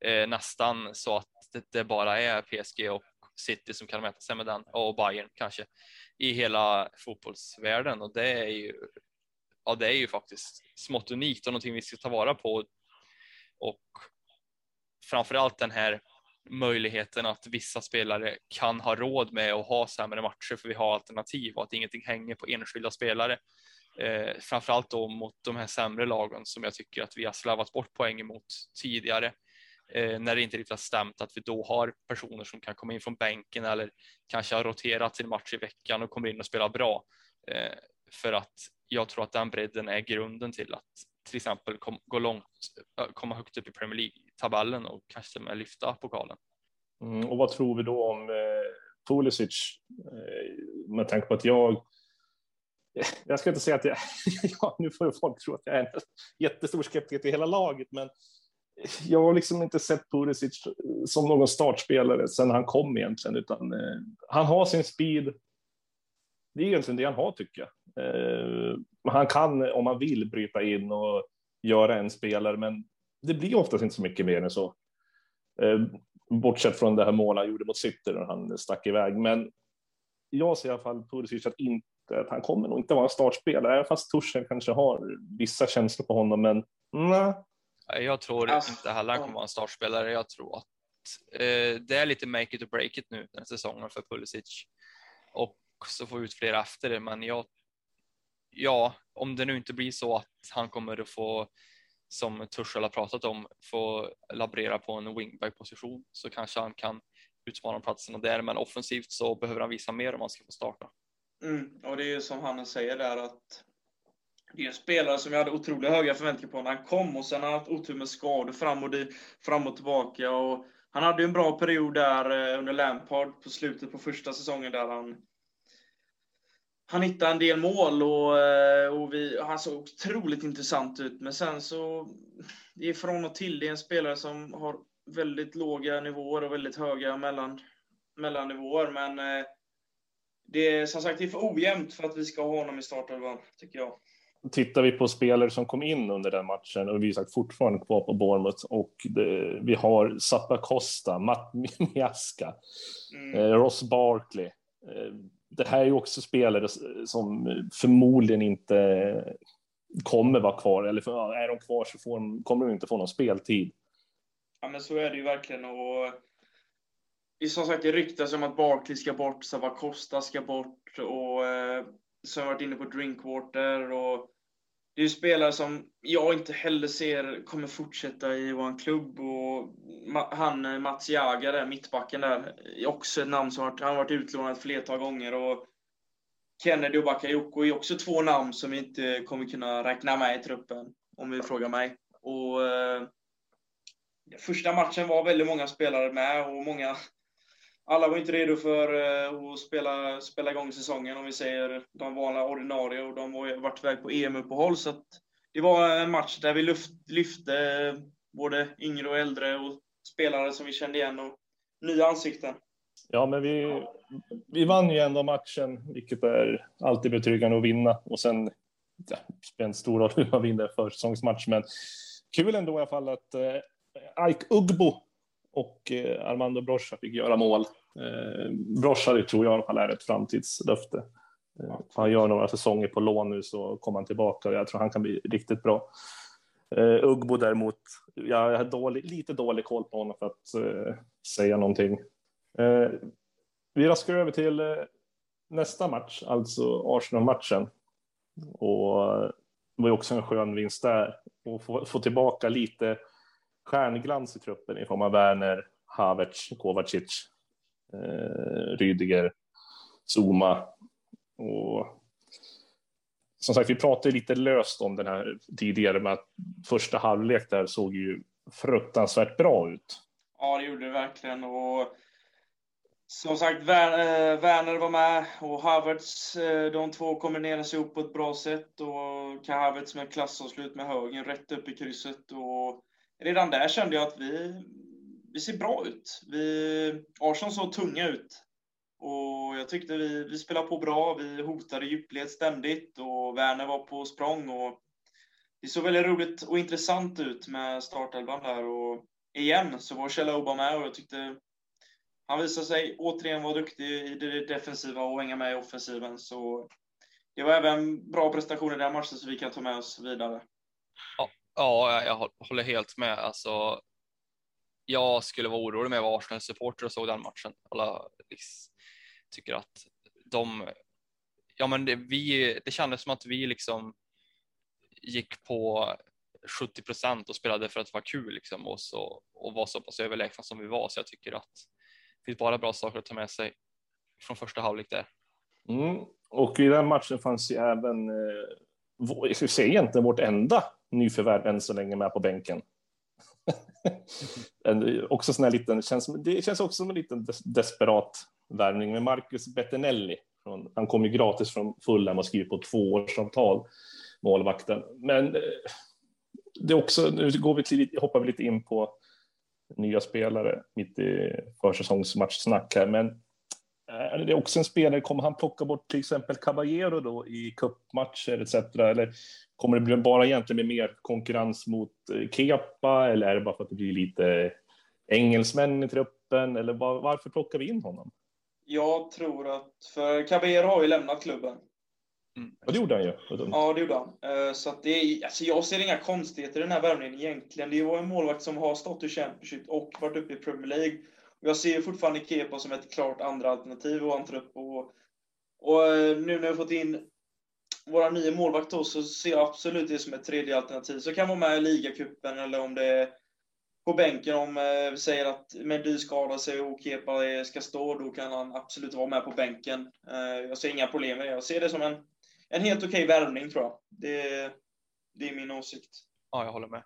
Eh, nästan så att det, det bara är PSG och City som kan mäta sig med den och Bayern kanske i hela fotbollsvärlden och det är ju ja, det är ju faktiskt smått unikt och någonting vi ska ta vara på. Och framför allt den här möjligheten att vissa spelare kan ha råd med att ha sämre matcher för vi har alternativ och att ingenting hänger på enskilda spelare. Eh, framförallt då mot de här sämre lagen som jag tycker att vi har slarvat bort poäng mot tidigare eh, när det inte riktigt har stämt att vi då har personer som kan komma in från bänken eller kanske har roterat sin match i veckan och kommer in och spelar bra. Eh, för att jag tror att den bredden är grunden till att till exempel kom, gå långt, eh, komma högt upp i Premier League tabellen och kanske med lyfta pokalen. Mm, och vad tror vi då om eh, Pulisic? Eh, med tanke på att jag jag ska inte säga att jag, ja, nu får folk tro att jag är en jättestor skeptiker till hela laget, men jag har liksom inte sett Pulisic som någon startspelare sedan han kom egentligen, utan eh, han har sin speed. Det är egentligen det han har tycker jag. Eh, han kan om han vill bryta in och göra en spelare, men det blir oftast inte så mycket mer än så. Eh, bortsett från det här målet han gjorde mot City när han stack iväg. Men jag ser i alla fall Pulisic att, inte, att han kommer nog inte vara en startspelare, även fast Torsen kanske har vissa känslor på honom. Men nej, jag tror alltså, inte heller han kommer vara en startspelare. Jag tror att eh, det är lite make it or break it nu den säsongen för Pulisic och så får vi ut fler efter det. Men jag, ja, om det nu inte blir så att han kommer att få, som Tuchel har pratat om, få laborera på en wingback position så kanske han kan utmana platserna där. Men offensivt så behöver han visa mer om han ska få starta. Mm, och det är ju som Hannes säger där att det är en spelare som jag hade otroligt höga förväntningar på när han kom och sen har han haft otur med skador fram och, fram och tillbaka. Och han hade ju en bra period där eh, under Lampard på slutet på första säsongen där han han hittade en del mål och, eh, och vi, han såg otroligt intressant ut. Men sen så, det är från och till. Det är en spelare som har väldigt låga nivåer och väldigt höga mellan, mellannivåer. Men eh, det är som sagt det är för ojämnt för att vi ska ha honom i startelvan, tycker jag. Tittar vi på spelare som kom in under den matchen och vi är sagt fortfarande kvar på Bournemouth och det, vi har Zappa Costa, Matt Miaska, mm. eh, Ross Barkley. Eh, det här är ju också spelare som förmodligen inte kommer vara kvar, eller för, är de kvar så får de, kommer de inte få någon speltid. Ja, men så är det ju verkligen. Och som sagt, det ryktas om att Barkley ska bort, Savakosta ska bort och eh, så har jag varit inne på Drinkwater och det är ju spelare som jag inte heller ser kommer fortsätta i vår klubb och han eh, Mats Jaga där, mittbacken där, är också ett namn som varit, han har varit utlånad ett flertal gånger och Kennedy och Bakayoko är också två namn som vi inte kommer kunna räkna med i truppen, om vi frågar mig. Och eh, Första matchen var väldigt många spelare med och många alla var inte redo för eh, att spela, spela igång säsongen, om vi säger de vanliga ordinarie, och de har varit iväg på EM-uppehåll. Så det var en match där vi luft, lyfte eh, både yngre och äldre och spelare som vi kände igen och nya ansikten. Ja, men vi, vi vann ju ändå matchen, vilket är alltid betryggande att vinna. Och sen ja, spelar en stor roll hur man vinner försäsongsmatch, men kul ändå i alla fall att eh, Ike Ugbo och eh, Armando Brocha fick göra mål. Eh, tror jag i alla fall är ett framtidslöfte. Eh, han gör några säsonger på lån nu så kommer han tillbaka och jag tror han kan bli riktigt bra. Uh, Ugbo däremot, jag har dålig, lite dålig koll på honom för att uh, säga någonting. Uh, vi raskar över till uh, nästa match, alltså Arsenal-matchen. Och det var också en skön vinst där. Och få, få tillbaka lite stjärnglans i truppen i form av Werner, Havertz, Kovacic, eh, Rydiger, Zuma och som sagt, vi pratade lite löst om den här tidigare med att första halvlek där såg ju fruktansvärt bra ut. Ja, det gjorde det verkligen. Och som sagt, eh, Werner var med och Havertz, eh, de två kombinerades ihop på ett bra sätt. Och Havertz med klassavslut med högen rätt upp i krysset. Och redan där kände jag att vi, vi ser bra ut. Vi, Arsenal såg tunga ut. Och jag tyckte vi, vi spelade på bra. Vi hotade djupled ständigt och Werner var på språng. Och det såg väldigt roligt och intressant ut med startelvan där. Och igen så var Kjell Oba med och jag tyckte han visade sig återigen vara duktig i det defensiva och hänga med i offensiven. Så det var även bra prestationer i den matchen som vi kan ta med oss vidare. Ja, Ja, jag håller helt med. Alltså, jag skulle vara orolig med att Arsenal-supporter och såg den matchen. Alla liksom, tycker att de, ja men det, vi, det kändes som att vi liksom gick på 70 procent och spelade för att vara kul liksom och, så, och var så pass överlägsna som vi var. Så jag tycker att det finns bara bra saker att ta med sig från första halvlek där. Mm. Och i den matchen fanns ju även, eh, jag skulle säga egentligen vårt enda nyförvärv än så länge med på bänken. en, också sån här liten, känns, det känns också som en liten des, desperat värvning med Marcus Bettinelli. Från, han kom ju gratis från Fulham och skrev på tvåårsavtal, målvakten. Men eh, det är också, nu går vi till, hoppar vi lite in på nya spelare mitt i försäsongsmatchsnack här, men eh, det är också en spelare, kommer han plocka bort till exempel Caballero då i cupmatcher etc. Eller kommer det bli bara egentligen med mer konkurrens mot eh, Kepa eller är det bara för att det blir lite engelsmän i truppen eller var, varför plockar vi in honom? Jag tror att, för Caballero har ju lämnat klubben. Mm. Och det gjorde han ju. Ja, det gjorde han. Eh, så att det är, alltså jag ser inga konstigheter i den här värvningen egentligen. Det var en målvakt som har stått i Championship och varit uppe i Premier League jag ser fortfarande Kepa som ett klart andra alternativ i vår trupp. Och, och eh, nu när vi har fått in våra nya målvakt då, så ser jag absolut det som ett tredje alternativ. Så kan vara med i ligacupen eller om det är på bänken om eh, vi säger att Mendy skadar sig och Kepa ska stå, då kan han absolut vara med på bänken. Eh, jag ser inga problem med det. Jag ser det som en, en helt okej okay värvning tror jag. Det, det är min åsikt. Ja, jag håller med.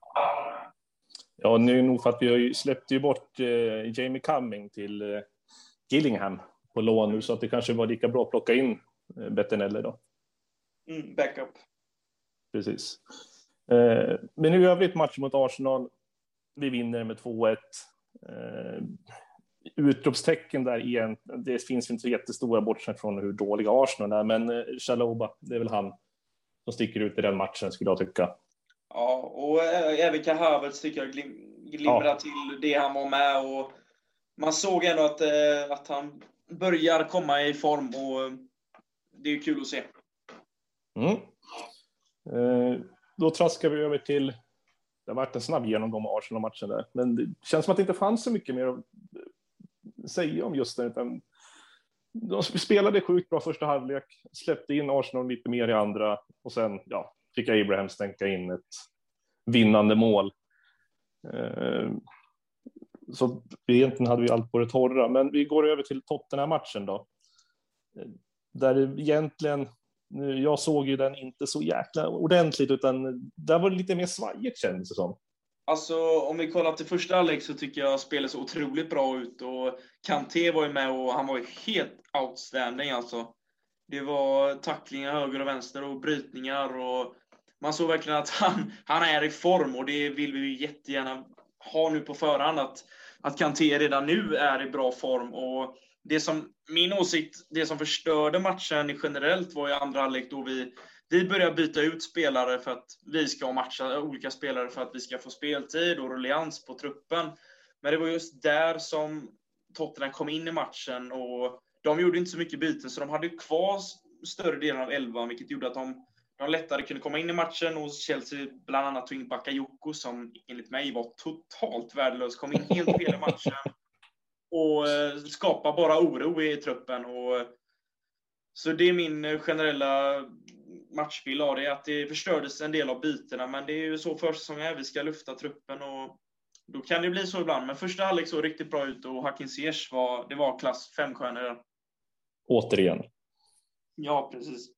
Ja, nu nog för att vi släppte ju bort eh, Jamie Cumming till eh, Gillingham på lån nu, så att det kanske var lika bra att plocka in eh, Bettinelli då. Mm, backup. Precis. Eh, men i övrigt match mot Arsenal. Vi vinner med 2-1. Eh, utropstecken där igen. Det finns inte jättestora bortsett från hur dåliga Arsenal är, men eh, Chaloba, det är väl han som sticker ut i den matchen skulle jag tycka. Ja, och även Kai Havertz tycker jag glim glimrar ja. till det han var med och man såg ändå att, att han börjar komma i form och det är kul att se. Mm. Eh, då traskar vi över till, det har varit en snabb genomgång av Arsenal-matchen där, men det känns som att det inte fanns så mycket mer att eh, säga om just det. Utan de spelade sjukt bra första halvlek, släppte in Arsenal lite mer i andra och sen ja, fick Abraham stänka in ett vinnande mål. Eh, så egentligen hade vi allt på det torra, men vi går över till Tottenham-matchen då. Eh, där egentligen, Eh, jag såg ju den inte så jäkla ordentligt, utan där var det lite mer svajigt kändes det som. Alltså om vi kollar till första halvlek så tycker jag spelet så otroligt bra ut och Kanté var ju med och han var ju helt outstanding alltså. Det var tacklingar höger och vänster och brytningar och man såg verkligen att han, han är i form och det vill vi ju jättegärna ha nu på förhand att, att Kanté redan nu är i bra form och det som, min åsikt, det som förstörde matchen generellt var i andra halvlek då vi vi började byta ut spelare för att vi ska matcha olika spelare för att vi ska få speltid och ruljans på truppen. Men det var just där som Tottenham kom in i matchen och de gjorde inte så mycket byten så de hade kvar större delen av elvan vilket gjorde att de, de lättare kunde komma in i matchen och Chelsea bland annat tog in Bakayoko som enligt mig var totalt värdelös, kom in helt fel i matchen och eh, skapade bara oro i truppen. Och, så det är min generella matchbild av det, att det förstördes en del av bytena, men det är ju så försäsongen är, vi ska lufta truppen och då kan det bli så ibland. Men första halvlek såg riktigt bra ut och Hakim Ziyech var, det var klass fem stjärnor. Återigen. Ja, precis.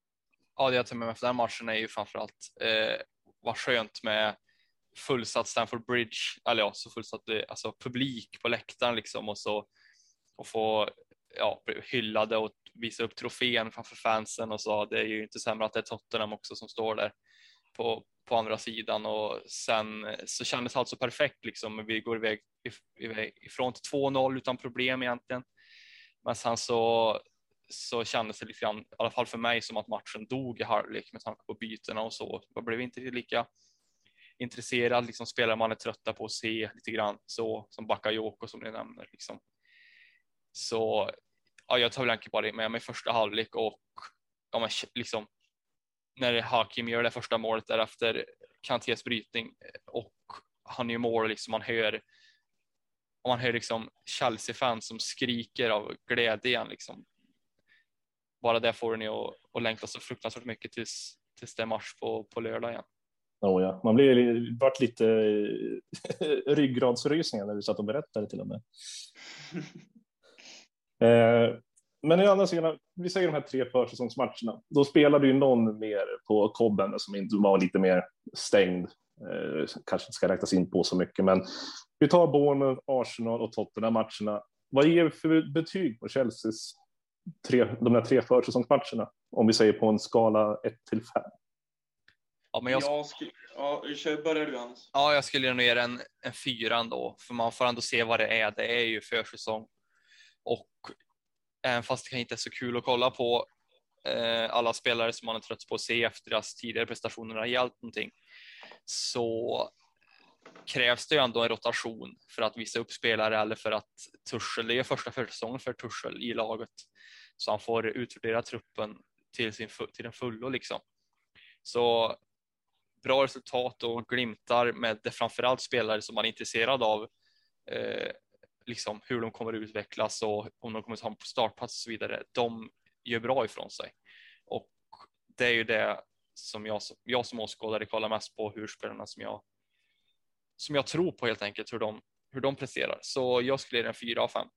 Ja, det jag tar med mig efter den matchen är ju framförallt eh, vad skönt med fullsatt Stamford Bridge, eller ja, så fullsatt eh, alltså publik på läktaren liksom och så och få ja, hyllade och visa upp trofén framför fansen och så. Det är ju inte sämre att det är Tottenham också som står där på, på andra sidan och sen eh, så kändes allt så perfekt liksom. Vi går iväg, iväg ifrån till 2-0 utan problem egentligen. Men sen så så kändes det lite grann, i alla fall för mig, som att matchen dog i halvlek med tanke på bytena och så. Det blev inte lika intresserad, liksom spelare man är trötta på att se lite grann så som Bakayoko som ni nämner. Liksom. Så ja, jag tar väl egentligen bara med mig första halvlek och ja, men liksom när Hakim gör det första målet därefter Kantés brytning och han gör mål liksom man hör och man hör liksom Chelsea-fans som skriker av glädje igen liksom. Bara det får ni att, att längta så fruktansvärt mycket tills, tills det är match på, på lördag igen. Oh ja, man blir vart lite ryggradsrysningar när du satt och berättade till och med. Eh, men i andra sidan, vi säger de här tre försäsongsmatcherna, då spelade ju någon mer på kobben som inte var lite mer stängd. Eh, kanske inte ska räknas in på så mycket, men vi tar Bournemouth, Arsenal och Tottenham matcherna. Vad ger vi för betyg på Chelseas tre, de här tre försäsongsmatcherna? Om vi säger på en skala 1 till 5. Ja, men jag... jag skulle, ja, börjar du Hans. Ja, jag skulle nog ge en, en fyra ändå, för man får ändå se vad det är. Det är ju försäsong och även fast det inte är så kul att kolla på eh, alla spelare som man är trött på att se efter deras tidigare prestationer har hjälpt någonting så krävs det ju ändå en rotation för att visa upp spelare eller för att Tursel, det är första försäsongen för Tursel i laget så han får utvärdera truppen till, sin, till den fullo liksom. Så bra resultat och glimtar med det framförallt spelare som man är intresserad av eh, liksom hur de kommer att utvecklas och om de kommer att ha en startplats och så vidare. De gör bra ifrån sig och det är ju det som jag, jag som åskådare kollar mest på hur spelarna som jag som jag tror på helt enkelt hur de hur de presterar. Så jag skulle ge den 4 av 5.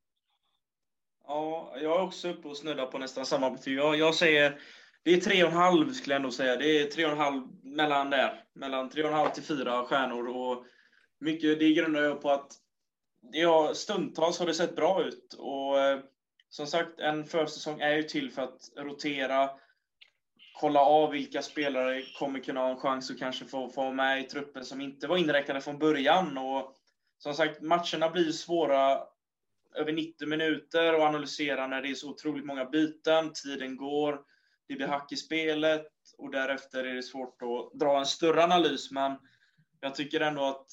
Ja, jag är också uppe och snuddar på nästan samma betyg. Jag, jag säger det är tre och en halv skulle jag ändå säga. Det är tre och en halv mellan där. Mellan tre och en halv till fyra stjärnor och mycket det grundar jag på att ja, stundtals har det sett bra ut och eh, som sagt, en försäsong är ju till för att rotera kolla av vilka spelare kommer kunna ha en chans att kanske få vara med i truppen som inte var inräknade från början. Och som sagt, matcherna blir svåra över 90 minuter och analysera när det är så otroligt många byten. Tiden går, det blir hack i spelet och därefter är det svårt att dra en större analys. Men jag tycker ändå att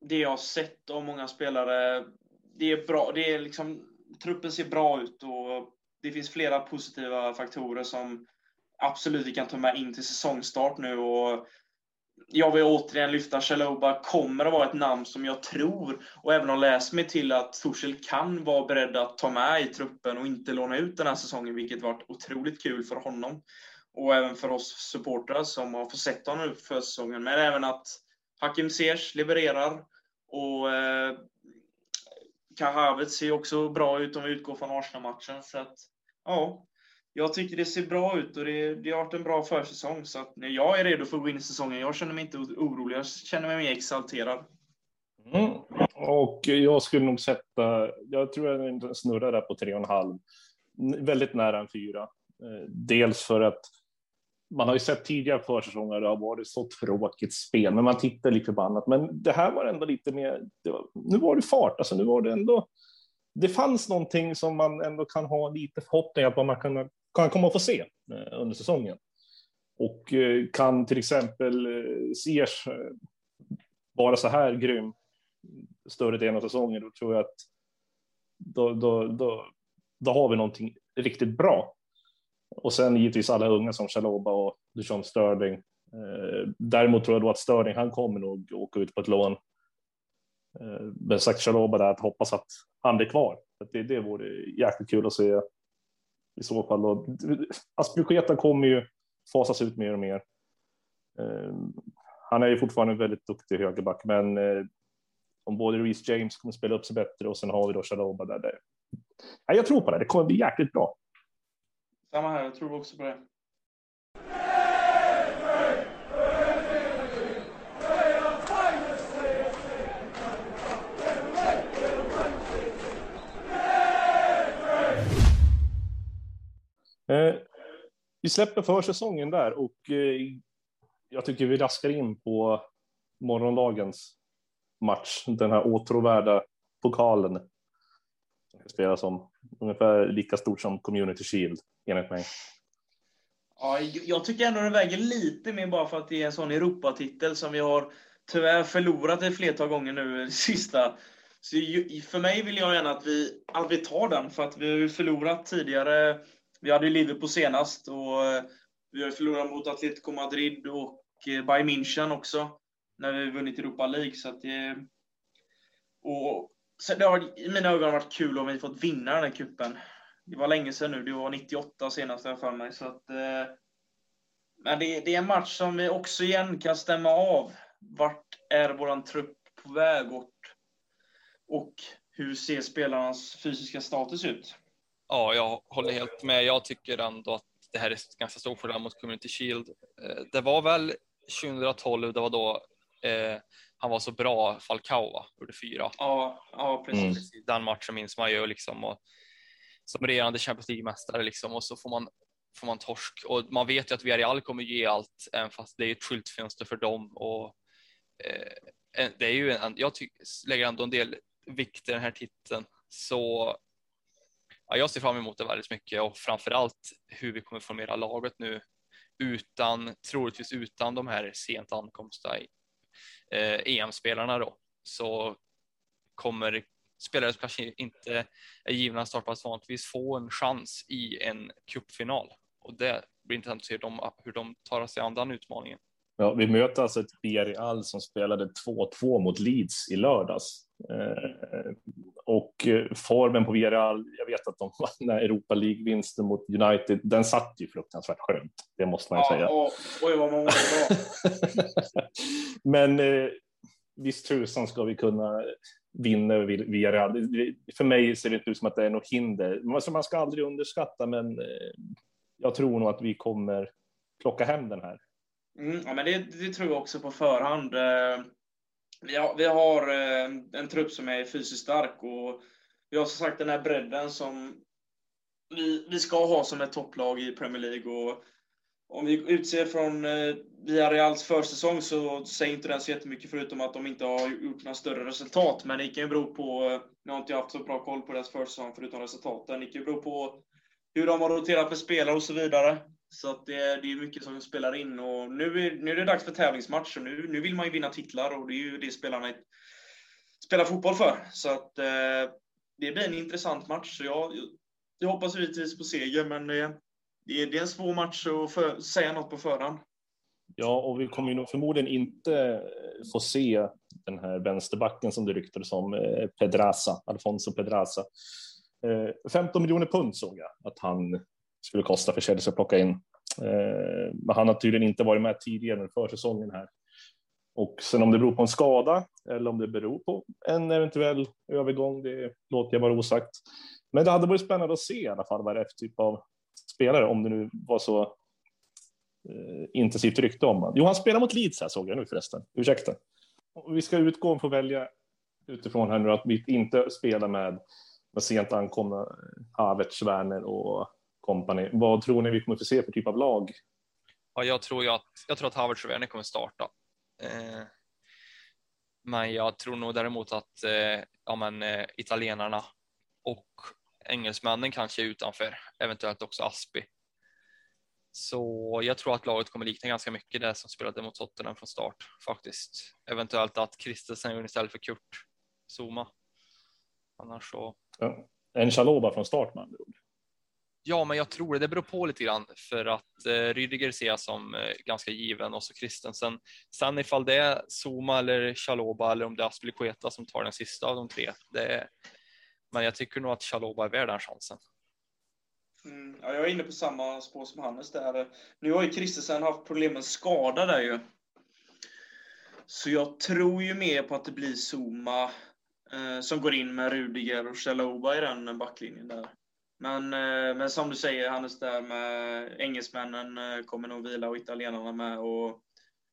det jag har sett av många spelare, det är bra. Det är liksom, truppen ser bra ut och det finns flera positiva faktorer som absolut vi kan ta med in till säsongstart nu. Och jag vill återigen lyfta Chaloba kommer att vara ett namn som jag tror och även har läst mig till att Torshäll kan vara beredd att ta med i truppen och inte låna ut den här säsongen, vilket varit otroligt kul för honom och även för oss supportrar som har fått sett honom för säsongen. Men även att Hakim Ziyech levererar och eh, Kahavet ser också bra ut om vi utgår från Arsenal-matchen. Så att, ja, jag tycker det ser bra ut och det, det har varit en bra försäsong. Så att, jag är redo för att gå in i säsongen. Jag känner mig inte orolig, jag känner mig mer exalterad. Mm. Och jag skulle nog sätta, jag tror jag snurrar där på tre och en halv. Väldigt nära en fyra. Eh, dels för att man har ju sett tidigare försäsonger, det har varit så tråkigt spel, men man tittar lite förbannat. Men det här var ändå lite mer, var, nu var det fart, alltså nu var det ändå, det fanns någonting som man ändå kan ha lite förhoppningar på att man kan, kan komma att få se eh, under säsongen. Och eh, kan till exempel eh, Sears vara så här grym större delen av säsongen, då tror jag att då, då, då, då har vi någonting riktigt bra. Och sen givetvis alla unga som Chaloba och Duchamp Sterling. Däremot tror jag då att Sterling, han kommer nog åka ut på ett lån. Men sagt Chaloba där, att hoppas att han blir kvar. Det, det vore jäkligt kul att se i så fall. Då. Aspilicueta kommer ju fasas ut mer och mer. Ehm, han är ju fortfarande en väldigt duktig högerback, men eh, om både Reece James kommer spela upp sig bättre och sen har vi då Chaloba där. där. Ja, jag tror på det, det kommer bli jäkligt bra. Samma här, jag tror också på det. Eh, vi släpper försäsongen där och eh, jag tycker vi raskar in på morgondagens match, den här åtråvärda pokalen. Som spelas om ungefär lika stort som Community Shield enligt mig. Ja, jag tycker ändå den väger lite mer bara för att det är en sån Europatitel som vi har tyvärr förlorat ett flertal gånger nu det sista. Så för mig vill jag gärna att vi, att vi tar den, för att vi har förlorat tidigare. Vi hade Liverpool senast och eh, vi har förlorat mot Atletico Madrid och eh, Bayern München också, när vi vunnit Europa League. Så att eh, det, och, så det har i mina ögon varit kul om vi fått vinna den här kuppen det var länge sedan nu, det var 98 senast jag för mig. Så att, eh, men det, det, är en match som vi också igen kan stämma av. Vart är våran trupp på väg åt? Och hur ser spelarnas fysiska status ut? Ja, jag håller helt med. Jag tycker ändå att det här är ganska stor fördel mot Community Shield. Eh, det var väl 2012, det var då eh, han var så bra, Falcao va? Gjorde fyra. Ja, ja precis. Mm. Den matchen minns man ju liksom. Och som regerande Champions League-mästare liksom och så får man, får man torsk och man vet ju att Villarreal kommer ge allt även fast det är ett skyltfönster för dem och eh, det är ju en, jag tycker, lägger ändå en del vikt i den här titeln så ja, jag ser fram emot det väldigt mycket och framför allt hur vi kommer formera laget nu utan troligtvis utan de här sent ankomsta eh, EM-spelarna då så kommer spelare som kanske inte är givna startplats vanligtvis få en chans i en cupfinal. Och det blir intressant att se dem, hur de tar sig an den utmaningen. Ja, vi möter alltså ett Villarreal som spelade 2-2 mot Leeds i lördags. Eh, och formen på Villarreal, jag vet att de vann Europa League-vinsten mot United, den satt ju fruktansvärt skönt. Det måste man ju ja, säga. Och, oj, vad många. Men eh, visst tusan ska vi kunna vinner via Real. För mig ser det inte ut som att det är något hinder. Alltså man ska aldrig underskatta, men eh, jag tror nog att vi kommer plocka hem den här. Mm, ja, men det, det, tror jag också på förhand. Eh, vi har, vi har eh, en trupp som är fysiskt stark och vi har som sagt den här bredden som vi, vi ska ha som ett topplag i Premier League. Och om vi utser från eh, Villarreals försäsong så säger inte den så jättemycket förutom att de inte har gjort några större resultat. Men det kan ju bero på, eh, nu har inte jag haft så bra koll på deras försäsong förutom resultaten. Det kan ju bero på hur de har roterat med spelare och så vidare. Så att det, det är mycket som spelar in och nu är, nu är det dags för tävlingsmatch och nu, nu vill man ju vinna titlar och det är ju det spelarna spelar fotboll för. Så att eh, det blir en intressant match. Så jag, jag hoppas givetvis på seger, men eh, det, är, det är en svår match att för, säga något på förhand. Ja, och vi kommer ju nog förmodligen inte eh, få se den här vänsterbacken som det ryktades om, eh, Pedraza, Alfonso Pedraza. 15 miljoner pund såg jag att han skulle kosta för Chelsea att plocka in. Eh, men han har tydligen inte varit med tidigare under försäsongen här. Och sen om det beror på en skada eller om det beror på en eventuell övergång, det låter jag vara osagt. Men det hade varit spännande att se i alla fall vad det är för typ av spelare, om det nu var så eh, intensivt rykte om honom. Jo, han spelar mot Leeds här såg jag nu förresten. Ursäkta. Och vi ska utgå och få välja utifrån här nu att vi inte spelar med, med sent ankomna eh, Havertz, Werner och kompani. Vad tror ni vi kommer få se för typ av lag? Ja, jag tror ju att jag tror att Havertz och Werner kommer starta. Eh, men jag tror nog däremot att eh, ja, men, eh, italienarna och engelsmännen kanske är utanför, eventuellt också Aspi. Så jag tror att laget kommer likna ganska mycket det som spelade mot Tottenham från start faktiskt. Eventuellt att Christensen gör istället för Kurt Zuma. Annars så. Ja. En Chaloba från start med andra ord. Ja, men jag tror det. Det beror på lite grann för att eh, Rydiger ser jag som eh, ganska given och så Christensen. Sen ifall det är Zuma eller Chaloba eller om det är Aspelikueta som tar den sista av de tre. Det, men jag tycker nog att Chaloba är värd den chansen. Mm, ja, jag är inne på samma spår som Hannes där. Nu har ju Christensen haft problem med skada där ju. Så jag tror ju mer på att det blir Zuma eh, som går in med Rudiger och Chaloba i den backlinjen där. Men, eh, men som du säger Hannes, där med engelsmännen eh, kommer nog vila och italienarna med. Och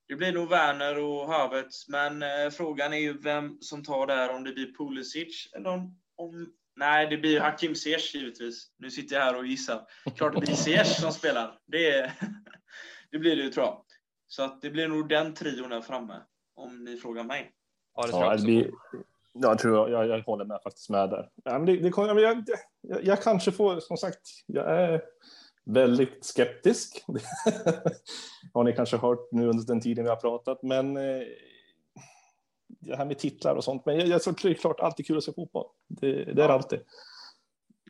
det blir nog Werner och Havertz, men eh, frågan är ju vem som tar det här, om det blir Pulisic eller om, om Nej, det blir Hakim Ziyech givetvis. Nu sitter jag här och gissar. Klart det blir Ziyech som spelar. Det, det blir det ju tror jag. Så att det blir nog den trion där framme, om ni frågar mig. Ja, det tror jag också. Ja, jag tror jag, jag, håller med faktiskt med där. Ja, men det, det, jag, jag, jag kanske får, som sagt, jag är väldigt skeptisk. har ni kanske hört nu under den tiden vi har pratat, men eh, det här med titlar och sånt. Men jag, jag tror det är klart alltid kul att se fotboll. Det, det är ja. alltid.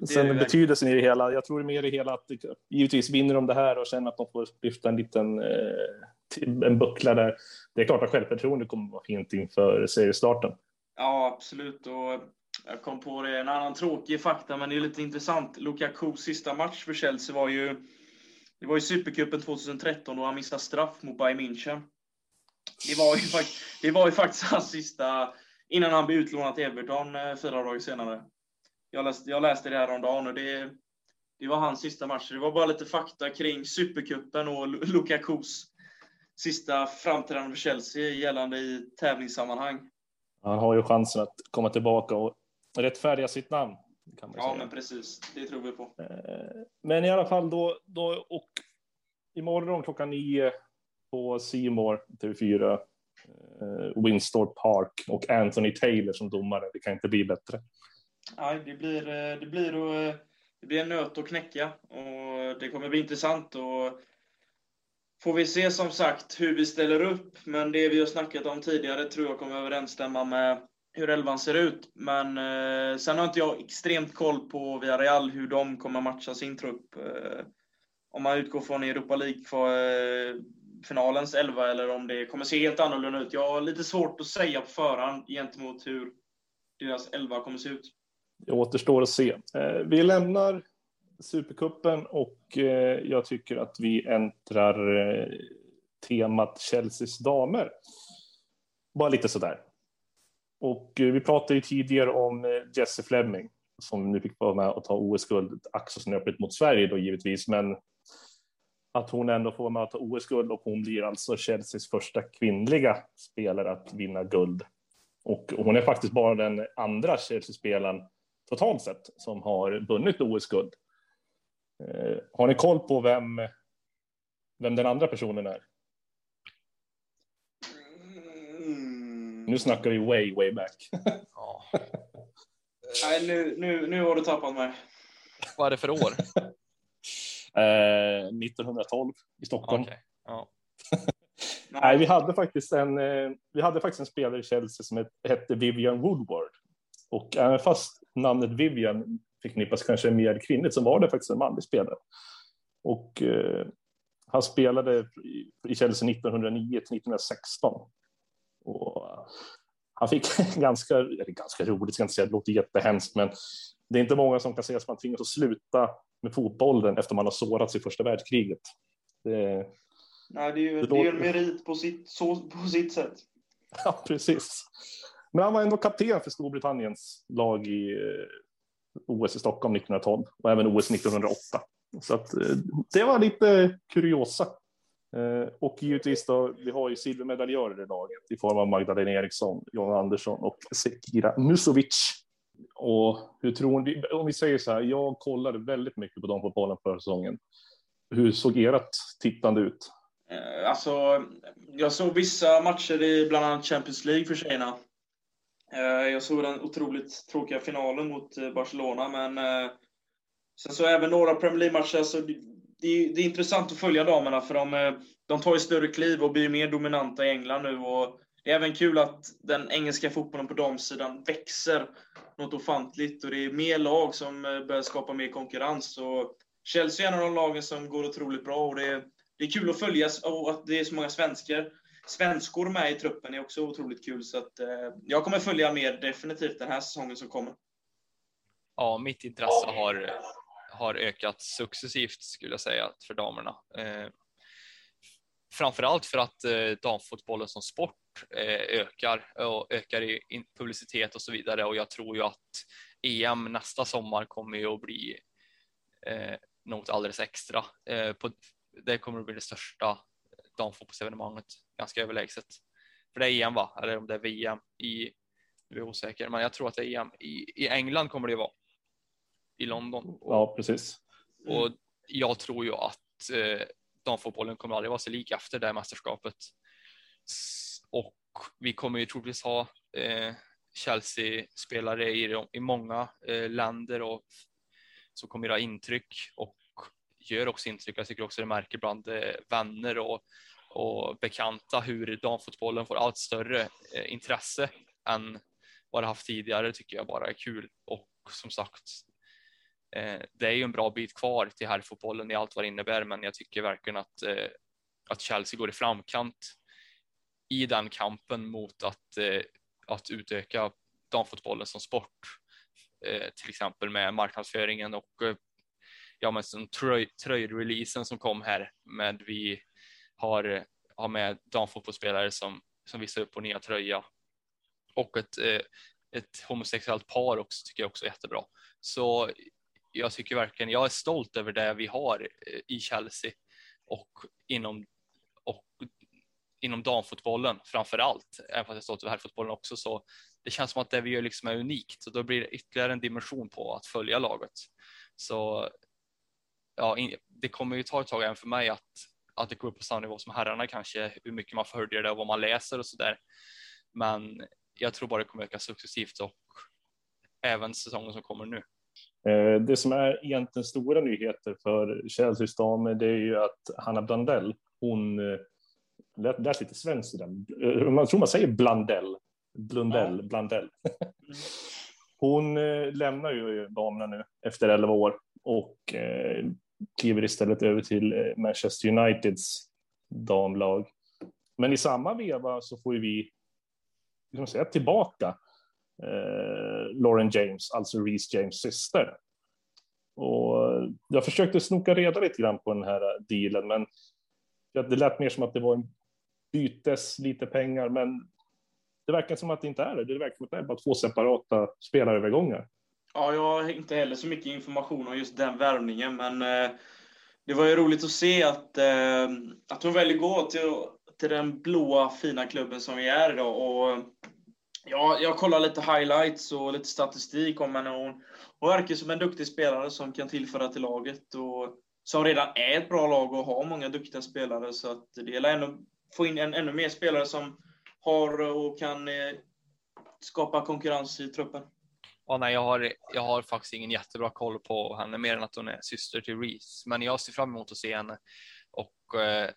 Sen det betydelsen i det hela. Jag tror mer i hela att givetvis vinner de det här och känner att de får lyfta en liten eh, en buckla där. Det är klart att självförtroende kommer att vara fint inför seriestarten. Ja, absolut. Och jag kom på det, en annan tråkig fakta, men det är lite intressant. Lukakus sista match för Chelsea var ju det var ju Supercupen 2013 och han missade straff mot Bayern München. Det var ju, det var ju faktiskt hans sista, innan han blev utlånad till Everton eh, fyra dagar senare. Jag läste, jag läste det här om dagen och det, det var hans sista match. Det var bara lite fakta kring Supercupen och Lukakus sista framträdande för Chelsea gällande i tävlingssammanhang. Han har ju chansen att komma tillbaka och rättfärdiga sitt namn. ja, säga. men precis. Det tror vi på. Eh, men i alla fall då, då och imorgon klockan nio på Seymour TV4, eh, Winstor Park och Anthony Taylor som domare. Det kan inte bli bättre. Nej, det blir, eh, det blir, det blir en nöt att knäcka och det kommer bli intressant. Och får vi se som sagt hur vi ställer upp, men det vi har snackat om tidigare tror jag kommer överensstämma med hur elvan ser ut. Men eh, sen har inte jag extremt koll på Villarreal, hur de kommer matcha sin trupp. Eh, om man utgår från Europa League-finalens eh, elva eller om det kommer se helt annorlunda ut. Jag har lite svårt att säga på förhand gentemot hur deras elva kommer se ut. Det återstår att se. Eh, vi lämnar Supercupen och eh, jag tycker att vi äntrar eh, temat Chelseas damer. Bara lite sådär. Och eh, vi pratade ju tidigare om eh, Jesse Fleming som nu fick vara med och ta OS-guld, axelsnöpligt mot Sverige då givetvis, men att hon ändå får vara med och ta OS-guld och hon blir alltså Chelseas första kvinnliga spelare att vinna guld. Och hon är faktiskt bara den andra Chelsea-spelaren totalt sett som har vunnit OS-guld. Eh, har ni koll på vem vem den andra personen är? Mm. Nu snackar vi way, way back. Ja. Nej, nu, nu, nu har du tappat mig. Vad är det för år? Eh, 1912 i Stockholm. Okej. Ja. Nej, vi hade faktiskt en, eh, vi hade faktiskt en spelare i Chelsea som het- hette Vivian Woodward. Och även fast namnet Vivian förknippas kanske mer kvinnligt så var det faktiskt en manlig spelare. Och eh, han spelade i, Chelsea 1909 till 1916. Och eh, han fick ganska, eller ganska roligt, ska jag inte säga, det låter jättehemskt, men det är inte många som kan säga att man tvingas att sluta med fotbollen efter man har sårats i första världskriget. Det, Nej, det är ju Det ju en låter- merit på sitt, så, på sitt sätt. Ja, precis. Men han var ändå kapten för Storbritanniens lag i eh, OS i Stockholm 1912 och även OS 1908. Så att, eh, det var lite kuriosa. Eh, och givetvis då, vi har ju silvermedaljörer i laget i form av Magdalena Eriksson, John Andersson och Sekira Musovic. Och hur tror ni, om vi säger så här, jag kollade väldigt mycket på dem på förra säsongen. Hur såg ert tittande ut? Eh, alltså, jag såg vissa matcher i bland annat Champions League för tjejerna. Eh, jag såg den otroligt tråkiga finalen mot eh, Barcelona, men eh, sen så även några Premier League-matcher. Så det, det, är- det är intressant att följa damerna, för de, de tar ju större kliv och blir mer dominanta i England nu. Och det är även kul att den engelska fotbollen på damsidan växer något ofantligt och det är mer lag som börjar skapa mer konkurrens. Och Chelsea är en av de lagen som går otroligt bra och det är det är kul att följa och att det är så många svenskar, svenskor med i truppen är också otroligt kul. Så att, eh, jag kommer följa mer definitivt den här säsongen som kommer. ja, mitt intresse har, har ökat successivt skulle jag säga för damerna. Eh, framförallt för att eh, damfotbollen som sport eh, ökar och ökar i publicitet och så vidare. Och jag tror ju att EM nästa sommar kommer ju att bli eh, något alldeles extra. Eh, på, det kommer att bli det största damfotbollsevenemanget, ganska överlägset. För det är EM va? Eller om det är VM i, nu är jag osäker, men jag tror att det är EM. I, i England kommer det vara. I London. Ja, precis. och jag tror ju att eh, damfotbollen kommer aldrig vara sig lik efter det här mästerskapet. Och vi kommer ju troligtvis ha eh, Chelsea-spelare i, i många eh, länder och som kommer göra intryck och gör också intryck. Jag tycker också det märker bland eh, vänner och, och bekanta hur damfotbollen får allt större eh, intresse än vad det haft tidigare. Tycker jag bara är kul och som sagt eh, det är ju en bra bit kvar till herrfotbollen i allt vad det innebär, men jag tycker verkligen att, att Chelsea går i framkant i den kampen mot att, att utöka damfotbollen som sport. Till exempel med marknadsföringen och ja, men som tröj, tröjreleasen som kom här med vi har, har med damfotbollsspelare som, som visar upp på nya tröja och ett, eh, ett homosexuellt par också tycker jag också är jättebra. Så jag tycker verkligen, jag är stolt över det vi har eh, i Chelsea och inom, och inom damfotbollen framför allt. Även fast jag är stolt över herrfotbollen också så det känns som att det vi gör liksom är unikt och då blir det ytterligare en dimension på att följa laget. Så ja, in- det kommer ju ta ett tag även för mig att, att det går upp på samma nivå som herrarna kanske, hur mycket man följer det och vad man läser och så där. Men jag tror bara det kommer öka successivt och även säsongen som kommer nu. Eh, Det som är egentligen stora nyheter för Chelseas damer det är ju att Hanna Blandell, hon eh, lät, lät lite svenskt i den. Eh, Man tror man säger Blandell. Blundell, Blandell. Hon eh, lämnar ju damerna nu efter 11 år och kliver istället över till eh, Manchester Uniteds damlag. Men i samma veva så får ju vi liksom säga, tillbaka eh, Lauren James, alltså Reece James syster. Och eh, jag försökte snoka reda lite grann på den här eh, dealen, men det lät mer som att det var en bytes, lite pengar, men det verkar som att det inte är det. Det verkar som att det är bara två separata spelarövergångar. Ja, jag har inte heller så mycket information om just den värvningen, men eh, det var ju roligt att se att, eh, att hon väljer gå till, till den blåa fina klubben som vi är idag. Och, ja, jag kollar lite highlights och lite statistik om henne. Hon, hon verkar som en duktig spelare som kan tillföra till laget. Och som redan är ett bra lag och har många duktiga spelare. Så att det gäller att få in en, ännu mer spelare som har och kan eh, skapa konkurrens i truppen. Ja, nej, jag, har, jag har faktiskt ingen jättebra koll på henne mer än att hon är syster till Reese. Men jag ser fram emot att se henne. Och eh,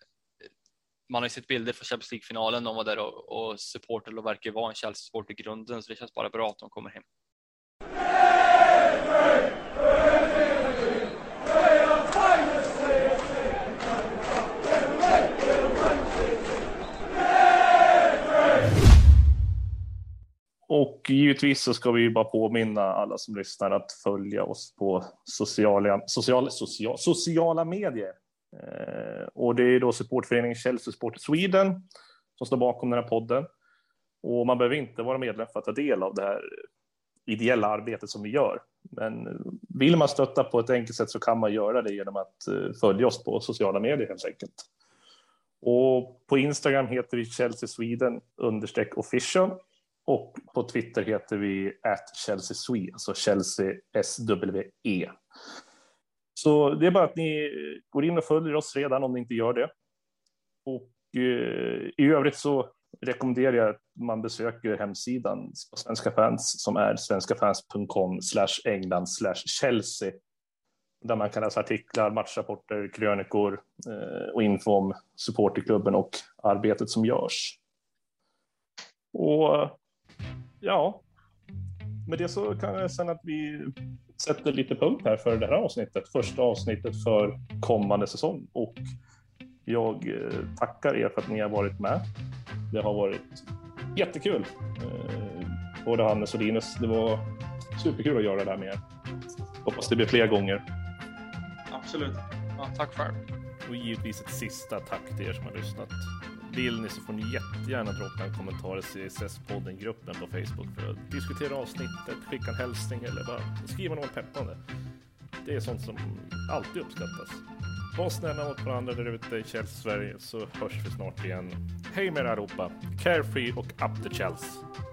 man har ju sett bilder från Champions League-finalen. De var där och, och supportade och verkar vara en Chelsea-support i grunden. Så det känns bara bra att de kommer hem. Och givetvis så ska vi bara påminna alla som lyssnar att följa oss på sociala, social, social, sociala medier. Eh, och det är då supportföreningen Chelsea Sport Sweden som står bakom den här podden. Och man behöver inte vara medlem för att ta del av det här ideella arbetet som vi gör. Men vill man stötta på ett enkelt sätt så kan man göra det genom att eh, följa oss på sociala medier helt enkelt. Och på Instagram heter vi Chelsea Sweden understreck official och på Twitter heter vi at Chelsea Swede, alltså Chelsea SWE. Så det är bara att ni går in och följer oss redan om ni inte gör det. Och eh, i övrigt så rekommenderar jag att man besöker hemsidan på Svenska fans som är svenskafans.com slash England slash Chelsea. Där man kan läsa artiklar, matchrapporter, krönikor eh, och info om supporterklubben och arbetet som görs. Och ja, med det så kan jag säga att vi sätter lite punkt här för det här avsnittet. Första avsnittet för kommande säsong. Och jag eh, tackar er för att ni har varit med. Det har varit jättekul. Eh, både Hannes och Linus. Det var superkul att göra det här med er. Hoppas det blir fler gånger. Absolut. Ja, tack själv. Och givetvis ett sista tack till er som har lyssnat. Vill ni så får ni jättegärna droppa en kommentar i CSS-podden-gruppen på Facebook för att diskutera avsnittet, skicka en hälsning eller bara skriva något peppande. Det är sånt som alltid uppskattas. Var snälla mot varandra där ute i Chelsea Sverige så hörs vi snart igen. Hej med er allihopa! Carefree och up the Chelsea!